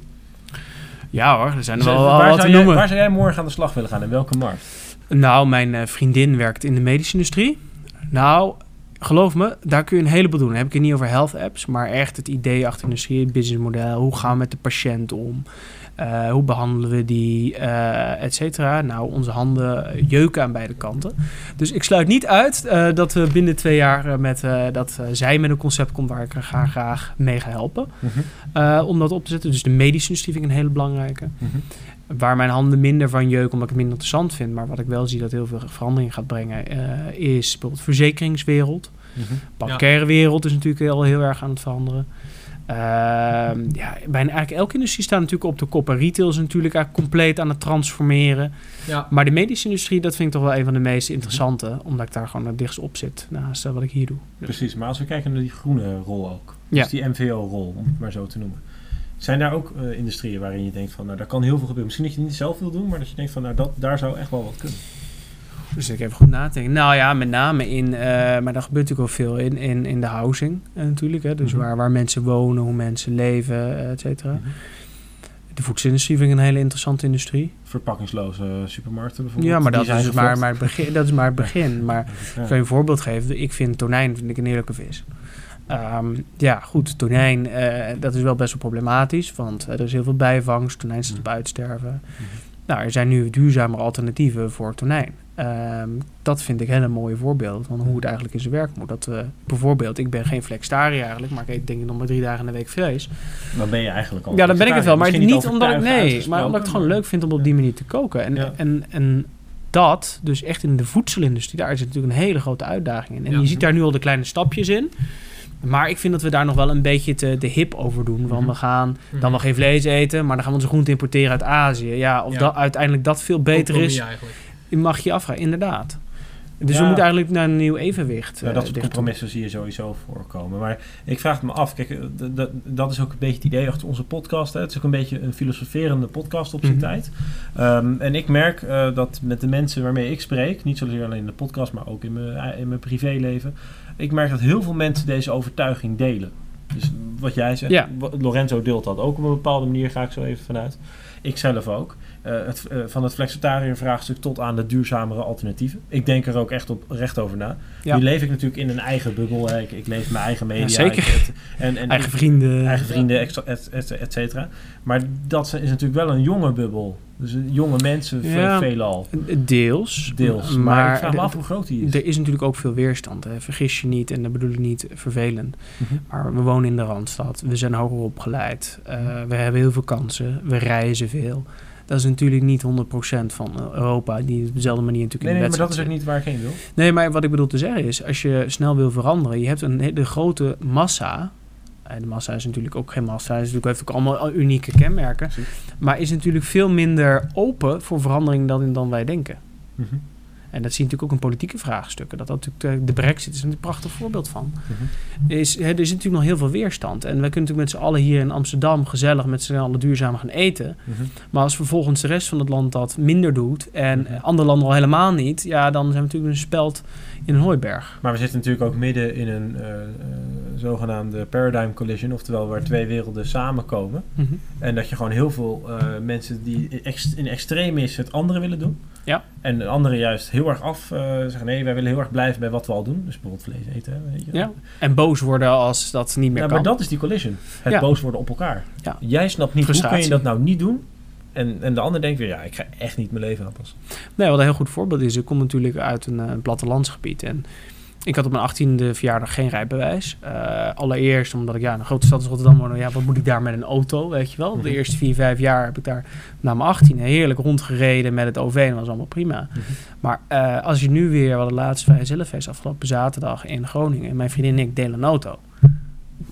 Ja hoor, er zijn er wel dus, waar wat te jij, noemen. Waar zou jij morgen aan de slag willen gaan? In welke markt? Nou, mijn uh, vriendin werkt in de medische industrie. Nou, geloof me, daar kun je een heleboel doen. Dan heb ik het niet over health apps, maar echt het idee achter industrie, het businessmodel. Hoe gaan we met de patiënt om? Uh, hoe behandelen we die, uh, et cetera? Nou, onze handen jeuken aan beide kanten. Dus ik sluit niet uit uh, dat we binnen twee jaar met dat zij met een concept komt waar ik er graag, graag mee ga helpen. -hmm. om dat op te zetten. Dus de medische industrie vind ik een hele belangrijke. -hmm. Waar mijn handen minder van jeuken omdat ik het minder interessant vind. Maar wat ik wel zie dat heel veel verandering gaat brengen, is bijvoorbeeld verzekeringswereld. Mm -hmm. Bankaire wereld is natuurlijk al heel erg aan het veranderen. Uh, ja, bijna eigenlijk elke industrie staat natuurlijk op de kop. En retail is natuurlijk eigenlijk compleet aan het transformeren. Ja. Maar de medische industrie, dat vind ik toch wel een van de meest interessante. Omdat ik daar gewoon het dichtst op zit naast wat ik hier doe. Dus. Precies, maar als we kijken naar die groene rol ook. Dus ja. die MVO-rol, om het maar zo te noemen. Zijn daar ook uh, industrieën waarin je denkt van, nou daar kan heel veel gebeuren. Misschien dat je het niet zelf wil doen, maar dat je denkt van, nou dat, daar zou echt wel wat kunnen. Dus ik even goed nadenken. Nou ja, met name in, uh, maar daar gebeurt natuurlijk ook veel in, in, in de housing uh, natuurlijk. Hè? Dus mm -hmm. waar, waar mensen wonen, hoe mensen leven, et cetera. Mm -hmm. De voedselindustrie vind ik een hele interessante industrie. Verpakkingsloze supermarkten bijvoorbeeld. Ja, maar dat is, maar, maar het begin, dat is maar het begin. Maar ja. ik kan je een voorbeeld geven. Ik vind tonijn vind ik een heerlijke vis. Um, ja, goed, tonijn, uh, dat is wel best wel problematisch. Want er is heel veel bijvangst. Tonijn staat op uitsterven. Mm -hmm. Nou, er zijn nu duurzamere alternatieven voor tonijn. Um, dat vind ik een hele mooie voorbeeld van hoe het eigenlijk in zijn werk moet. Dat, uh, bijvoorbeeld, ik ben geen flexitariër eigenlijk, maar ik eet denk ik nog maar drie dagen in de week vlees. Dan ben je eigenlijk al. Ja, dan ben ik het wel, maar niet, omdat ik nee, maar omdat ik het gewoon leuk vind om op die manier te koken. En, ja. en, en dat, dus echt in de voedselindustrie, daar is natuurlijk een hele grote uitdaging in. En ja. je ziet daar nu al de kleine stapjes in. Maar ik vind dat we daar nog wel een beetje te, de hip over doen. Want we gaan dan wel geen vlees eten, maar dan gaan we onze groenten importeren uit Azië. Ja, of ja. Dat, uiteindelijk dat veel beter is. Mag je afvragen, inderdaad. Dus ja. we moeten eigenlijk naar een nieuw evenwicht. Ja, dat soort compromissen zie je sowieso voorkomen. Maar ik vraag me af, kijk, dat is ook een beetje het idee achter onze podcast. Hè. Het is ook een beetje een filosoferende podcast op zijn mm -hmm. tijd. Um, en ik merk uh, dat met de mensen waarmee ik spreek, niet zozeer alleen in de podcast, maar ook in mijn, in mijn privéleven, ik merk dat heel veel mensen deze overtuiging delen. Dus wat jij zegt, ja. Lorenzo deelt dat ook op een bepaalde manier, ga ik zo even vanuit. Ik zelf ook. Het, uh, van het flexitariër vraagstuk tot aan de duurzamere alternatieven. Ik denk er ook echt op recht over na. Ja. Nu leef ik natuurlijk in een eigen bubbel. Hè. Ik, ik, lees mijn eigen media. Ja, zeker. Ik, en, en eigen vrienden. Eigen vrienden, et, et, et, et, cetera. Maar dat is natuurlijk wel een jonge bubbel. Dus jonge mensen ja, veelal. Deels. Deels. Maar, maar ik vraag me af hoe groot die is. Er is natuurlijk ook veel weerstand. Hè. Vergis je niet. En dat bedoel ik niet vervelend. Mm -hmm. Maar we wonen in de Randstad. We zijn hoger opgeleid. Uh, we hebben heel veel kansen. We reizen veel. Dat is natuurlijk niet 100% van Europa die op dezelfde manier natuurlijk nee, in de nee, maar dat is ook niet waar ik heen wil. Nee, maar wat ik bedoel te zeggen is, als je snel wil veranderen, je hebt een hele grote massa. En de massa is natuurlijk ook geen massa, het heeft ook allemaal unieke kenmerken. Maar is natuurlijk veel minder open voor verandering dan, dan wij denken. Mm -hmm. En dat zie je natuurlijk ook in politieke vraagstukken. Dat, dat natuurlijk de brexit is een prachtig voorbeeld van. Mm-hmm. Is, hè, er is natuurlijk nog heel veel weerstand. En wij kunnen natuurlijk met z'n allen hier in Amsterdam gezellig met z'n allen duurzaam gaan eten. Mm-hmm. Maar als vervolgens de rest van het land dat minder doet en mm-hmm. andere landen al helemaal niet, ja, dan zijn we natuurlijk een speld in een hooiberg. Maar we zitten natuurlijk ook midden in een uh, uh, zogenaamde paradigm collision, oftewel waar twee werelden samenkomen. En dat je gewoon heel veel uh, mensen die in extremis het andere willen doen. Ja. En de anderen juist heel erg af uh, zeggen: nee, wij willen heel erg blijven bij wat we al doen. Dus bijvoorbeeld vlees eten. Weet je. Ja. En boos worden als dat niet meer ja, kan. Maar dat is die collision. Het Ja. boos worden op elkaar. Ja. Jij snapt niet hoe kun je dat nou niet doen. En, en de ander denkt weer: ja, ik ga echt niet mijn leven aanpassen. Nee, wat een heel goed voorbeeld is, ik kom natuurlijk uit een, uh, plattelandsgebied. En ik had op mijn achttiende verjaardag geen rijbewijs. Uh, allereerst omdat ik ja, in een grote stad als Rotterdam woon. Ja, wat moet ik daar met een auto, weet je wel? De Mhm. eerste vier, vijf jaar heb ik daar na mijn achttiende heerlijk rondgereden met het OV. En dat was allemaal prima. Mhm. Maar uh, als je nu weer, we hadden laatst vrij zelffeest afgelopen zaterdag in Groningen. En mijn vriendin en ik delen een auto.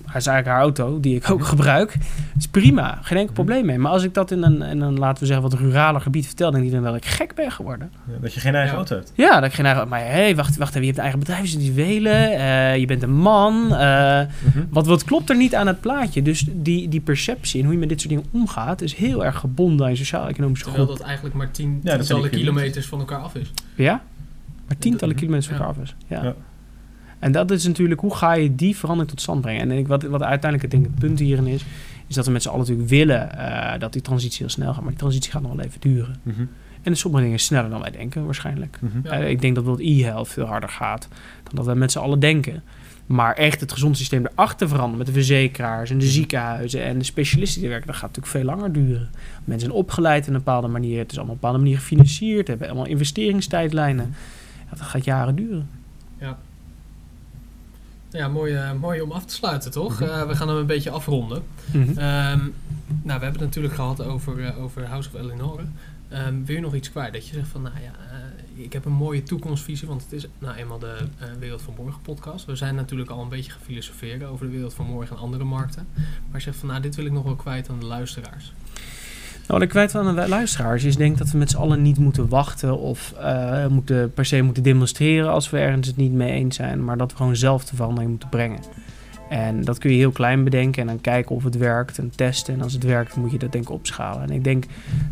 Hij is eigenlijk haar auto, die ik ook gebruik. is prima, geen enkel probleem mee. Maar als ik dat in een, in een laten we zeggen, wat ruraler gebied vertel... dan denk ik dat ik gek ben geworden. Ja, dat je geen eigen Ja. auto hebt. Ja, dat ik geen eigen... Maar hé, hey, wacht, wacht even, je hebt een eigen bedrijf, je zit in Welen, uh, je bent een man. Uh, Mhm. wat, wat klopt er niet aan het plaatje? Dus die, die perceptie en hoe je met dit soort dingen omgaat... is heel erg gebonden aan je sociaal-economische Terwijl groep. dat eigenlijk maar Ja, tientallen die kilometers van elkaar af is. Ja? Maar tientallen Mhm. kilometers van Ja. elkaar af is. Ja. En dat is natuurlijk, hoe ga je die verandering tot stand brengen? En ik, wat, wat uiteindelijk ik denk het punt hierin is... is dat we met z'n allen natuurlijk willen uh, dat die transitie heel snel gaat. Maar die transitie gaat nog wel even duren. Mhm. En sommige dingen sneller dan wij denken, waarschijnlijk. Mhm. Ja. Eh, ik denk dat bijvoorbeeld e-health veel harder gaat dan dat we met z'n allen denken. Maar echt het gezondsysteem erachter veranderen met de verzekeraars en de ziekenhuizen en de specialisten die werken, dat gaat natuurlijk veel langer duren. Mensen zijn opgeleid in een bepaalde manier, het is allemaal op een bepaalde manier gefinancierd, hebben allemaal investeringstijdlijnen. Ja, dat gaat jaren duren. Ja, mooi, eh, mooi om af te sluiten, toch? Mhm. Eh, we gaan hem een beetje afronden. Mhm. Ehm, nou, we hebben het natuurlijk gehad over, eh, over House of Eleanor. Ehm wil je nog iets kwijt? Dat je zegt van, nou ja, ik heb een mooie toekomstvisie, want het is nou eenmaal de Wereld van Morgen podcast. We zijn natuurlijk al een beetje gefilosoferen over de Wereld van Morgen en andere markten. Maar je zegt van, nou, dit wil ik nog wel kwijt aan de luisteraars. Nou, wat ik kwijt van de luisteraars is denk dat we met z'n allen niet moeten wachten of eh, moeten, per se moeten demonstreren als we ergens het niet mee eens zijn, maar dat we gewoon zelf de verandering moeten brengen. En dat kun je heel klein bedenken en dan kijken of het werkt en testen. En als het werkt, moet je dat denk ik opschalen. En ik denk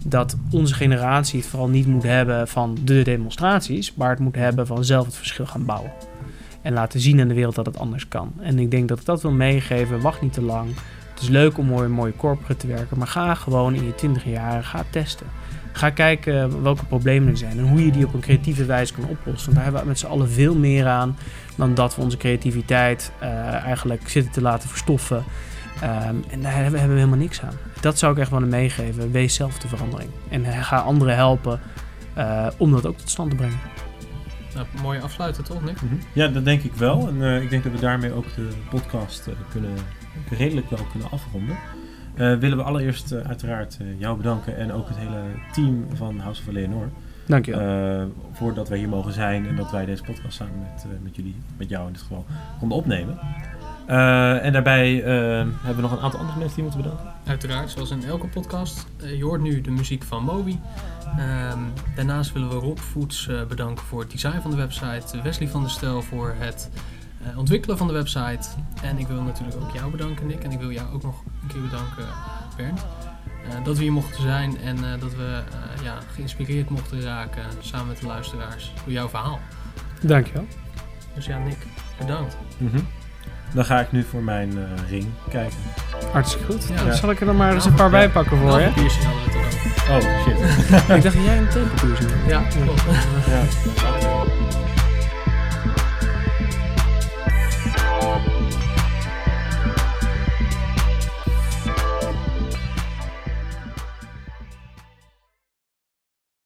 dat onze generatie het vooral niet moet hebben van de demonstraties, maar het moet hebben van zelf het verschil gaan bouwen. En laten zien aan de wereld dat het anders kan. En ik denk dat ik dat wil meegeven. Wacht niet te lang. Het is leuk om mooi, mooie corporate te werken, maar ga gewoon in je twintig jaar, ga testen. Ga kijken welke problemen er zijn en hoe je die op een creatieve wijze kan oplossen. Want daar hebben we met z'n allen veel meer aan dan dat we onze creativiteit eh, eigenlijk zitten te laten verstoffen. Ehm, en daar hebben, hebben we helemaal niks aan. Dat zou ik echt willen meegeven. Wees zelf de verandering. En eh, ga anderen helpen eh, om dat ook tot stand te brengen. Nou, mooi afsluiten, toch, Nick? Mhm. Ja, dat denk ik wel. En eh, ik denk dat we daarmee ook de podcast kunnen, redelijk wel kunnen afronden. Eh, willen we allereerst eh, uiteraard eh, jou bedanken en ook het hele team van House of Eleanor. Dankjewel. eh voordat wij hier mogen zijn en dat wij deze podcast samen met, eh, met jullie, met jou in dit geval, konden opnemen. Eh, en daarbij hebben we nog een aantal andere mensen die moeten bedanken. Uiteraard, zoals in elke podcast. Eh, je hoort nu de muziek van Moby. Ehm, daarnaast willen we Rob Foods eh, bedanken voor het design van de website. Wesley van der Stel voor het eh, ontwikkelen van de website. En ik wil natuurlijk ook jou bedanken, Nick. En ik wil jou ook nog een keer bedanken, Bernd. Eh, dat we hier mochten zijn en eh, dat we eh, ja, geïnspireerd mochten raken samen met de luisteraars door jouw verhaal. Dankjewel. Dus ja, Nick, bedankt. Mhm. Dan ga ik nu voor mijn eh, ring kijken. Hartstikke goed. Ja. Dan zal ik er dan maar eens een paar bij pakken voor je. Papiertje hadden we het erover. Oh shit. ik dacht dat jij een tempelkuur Ja, klopt. ja.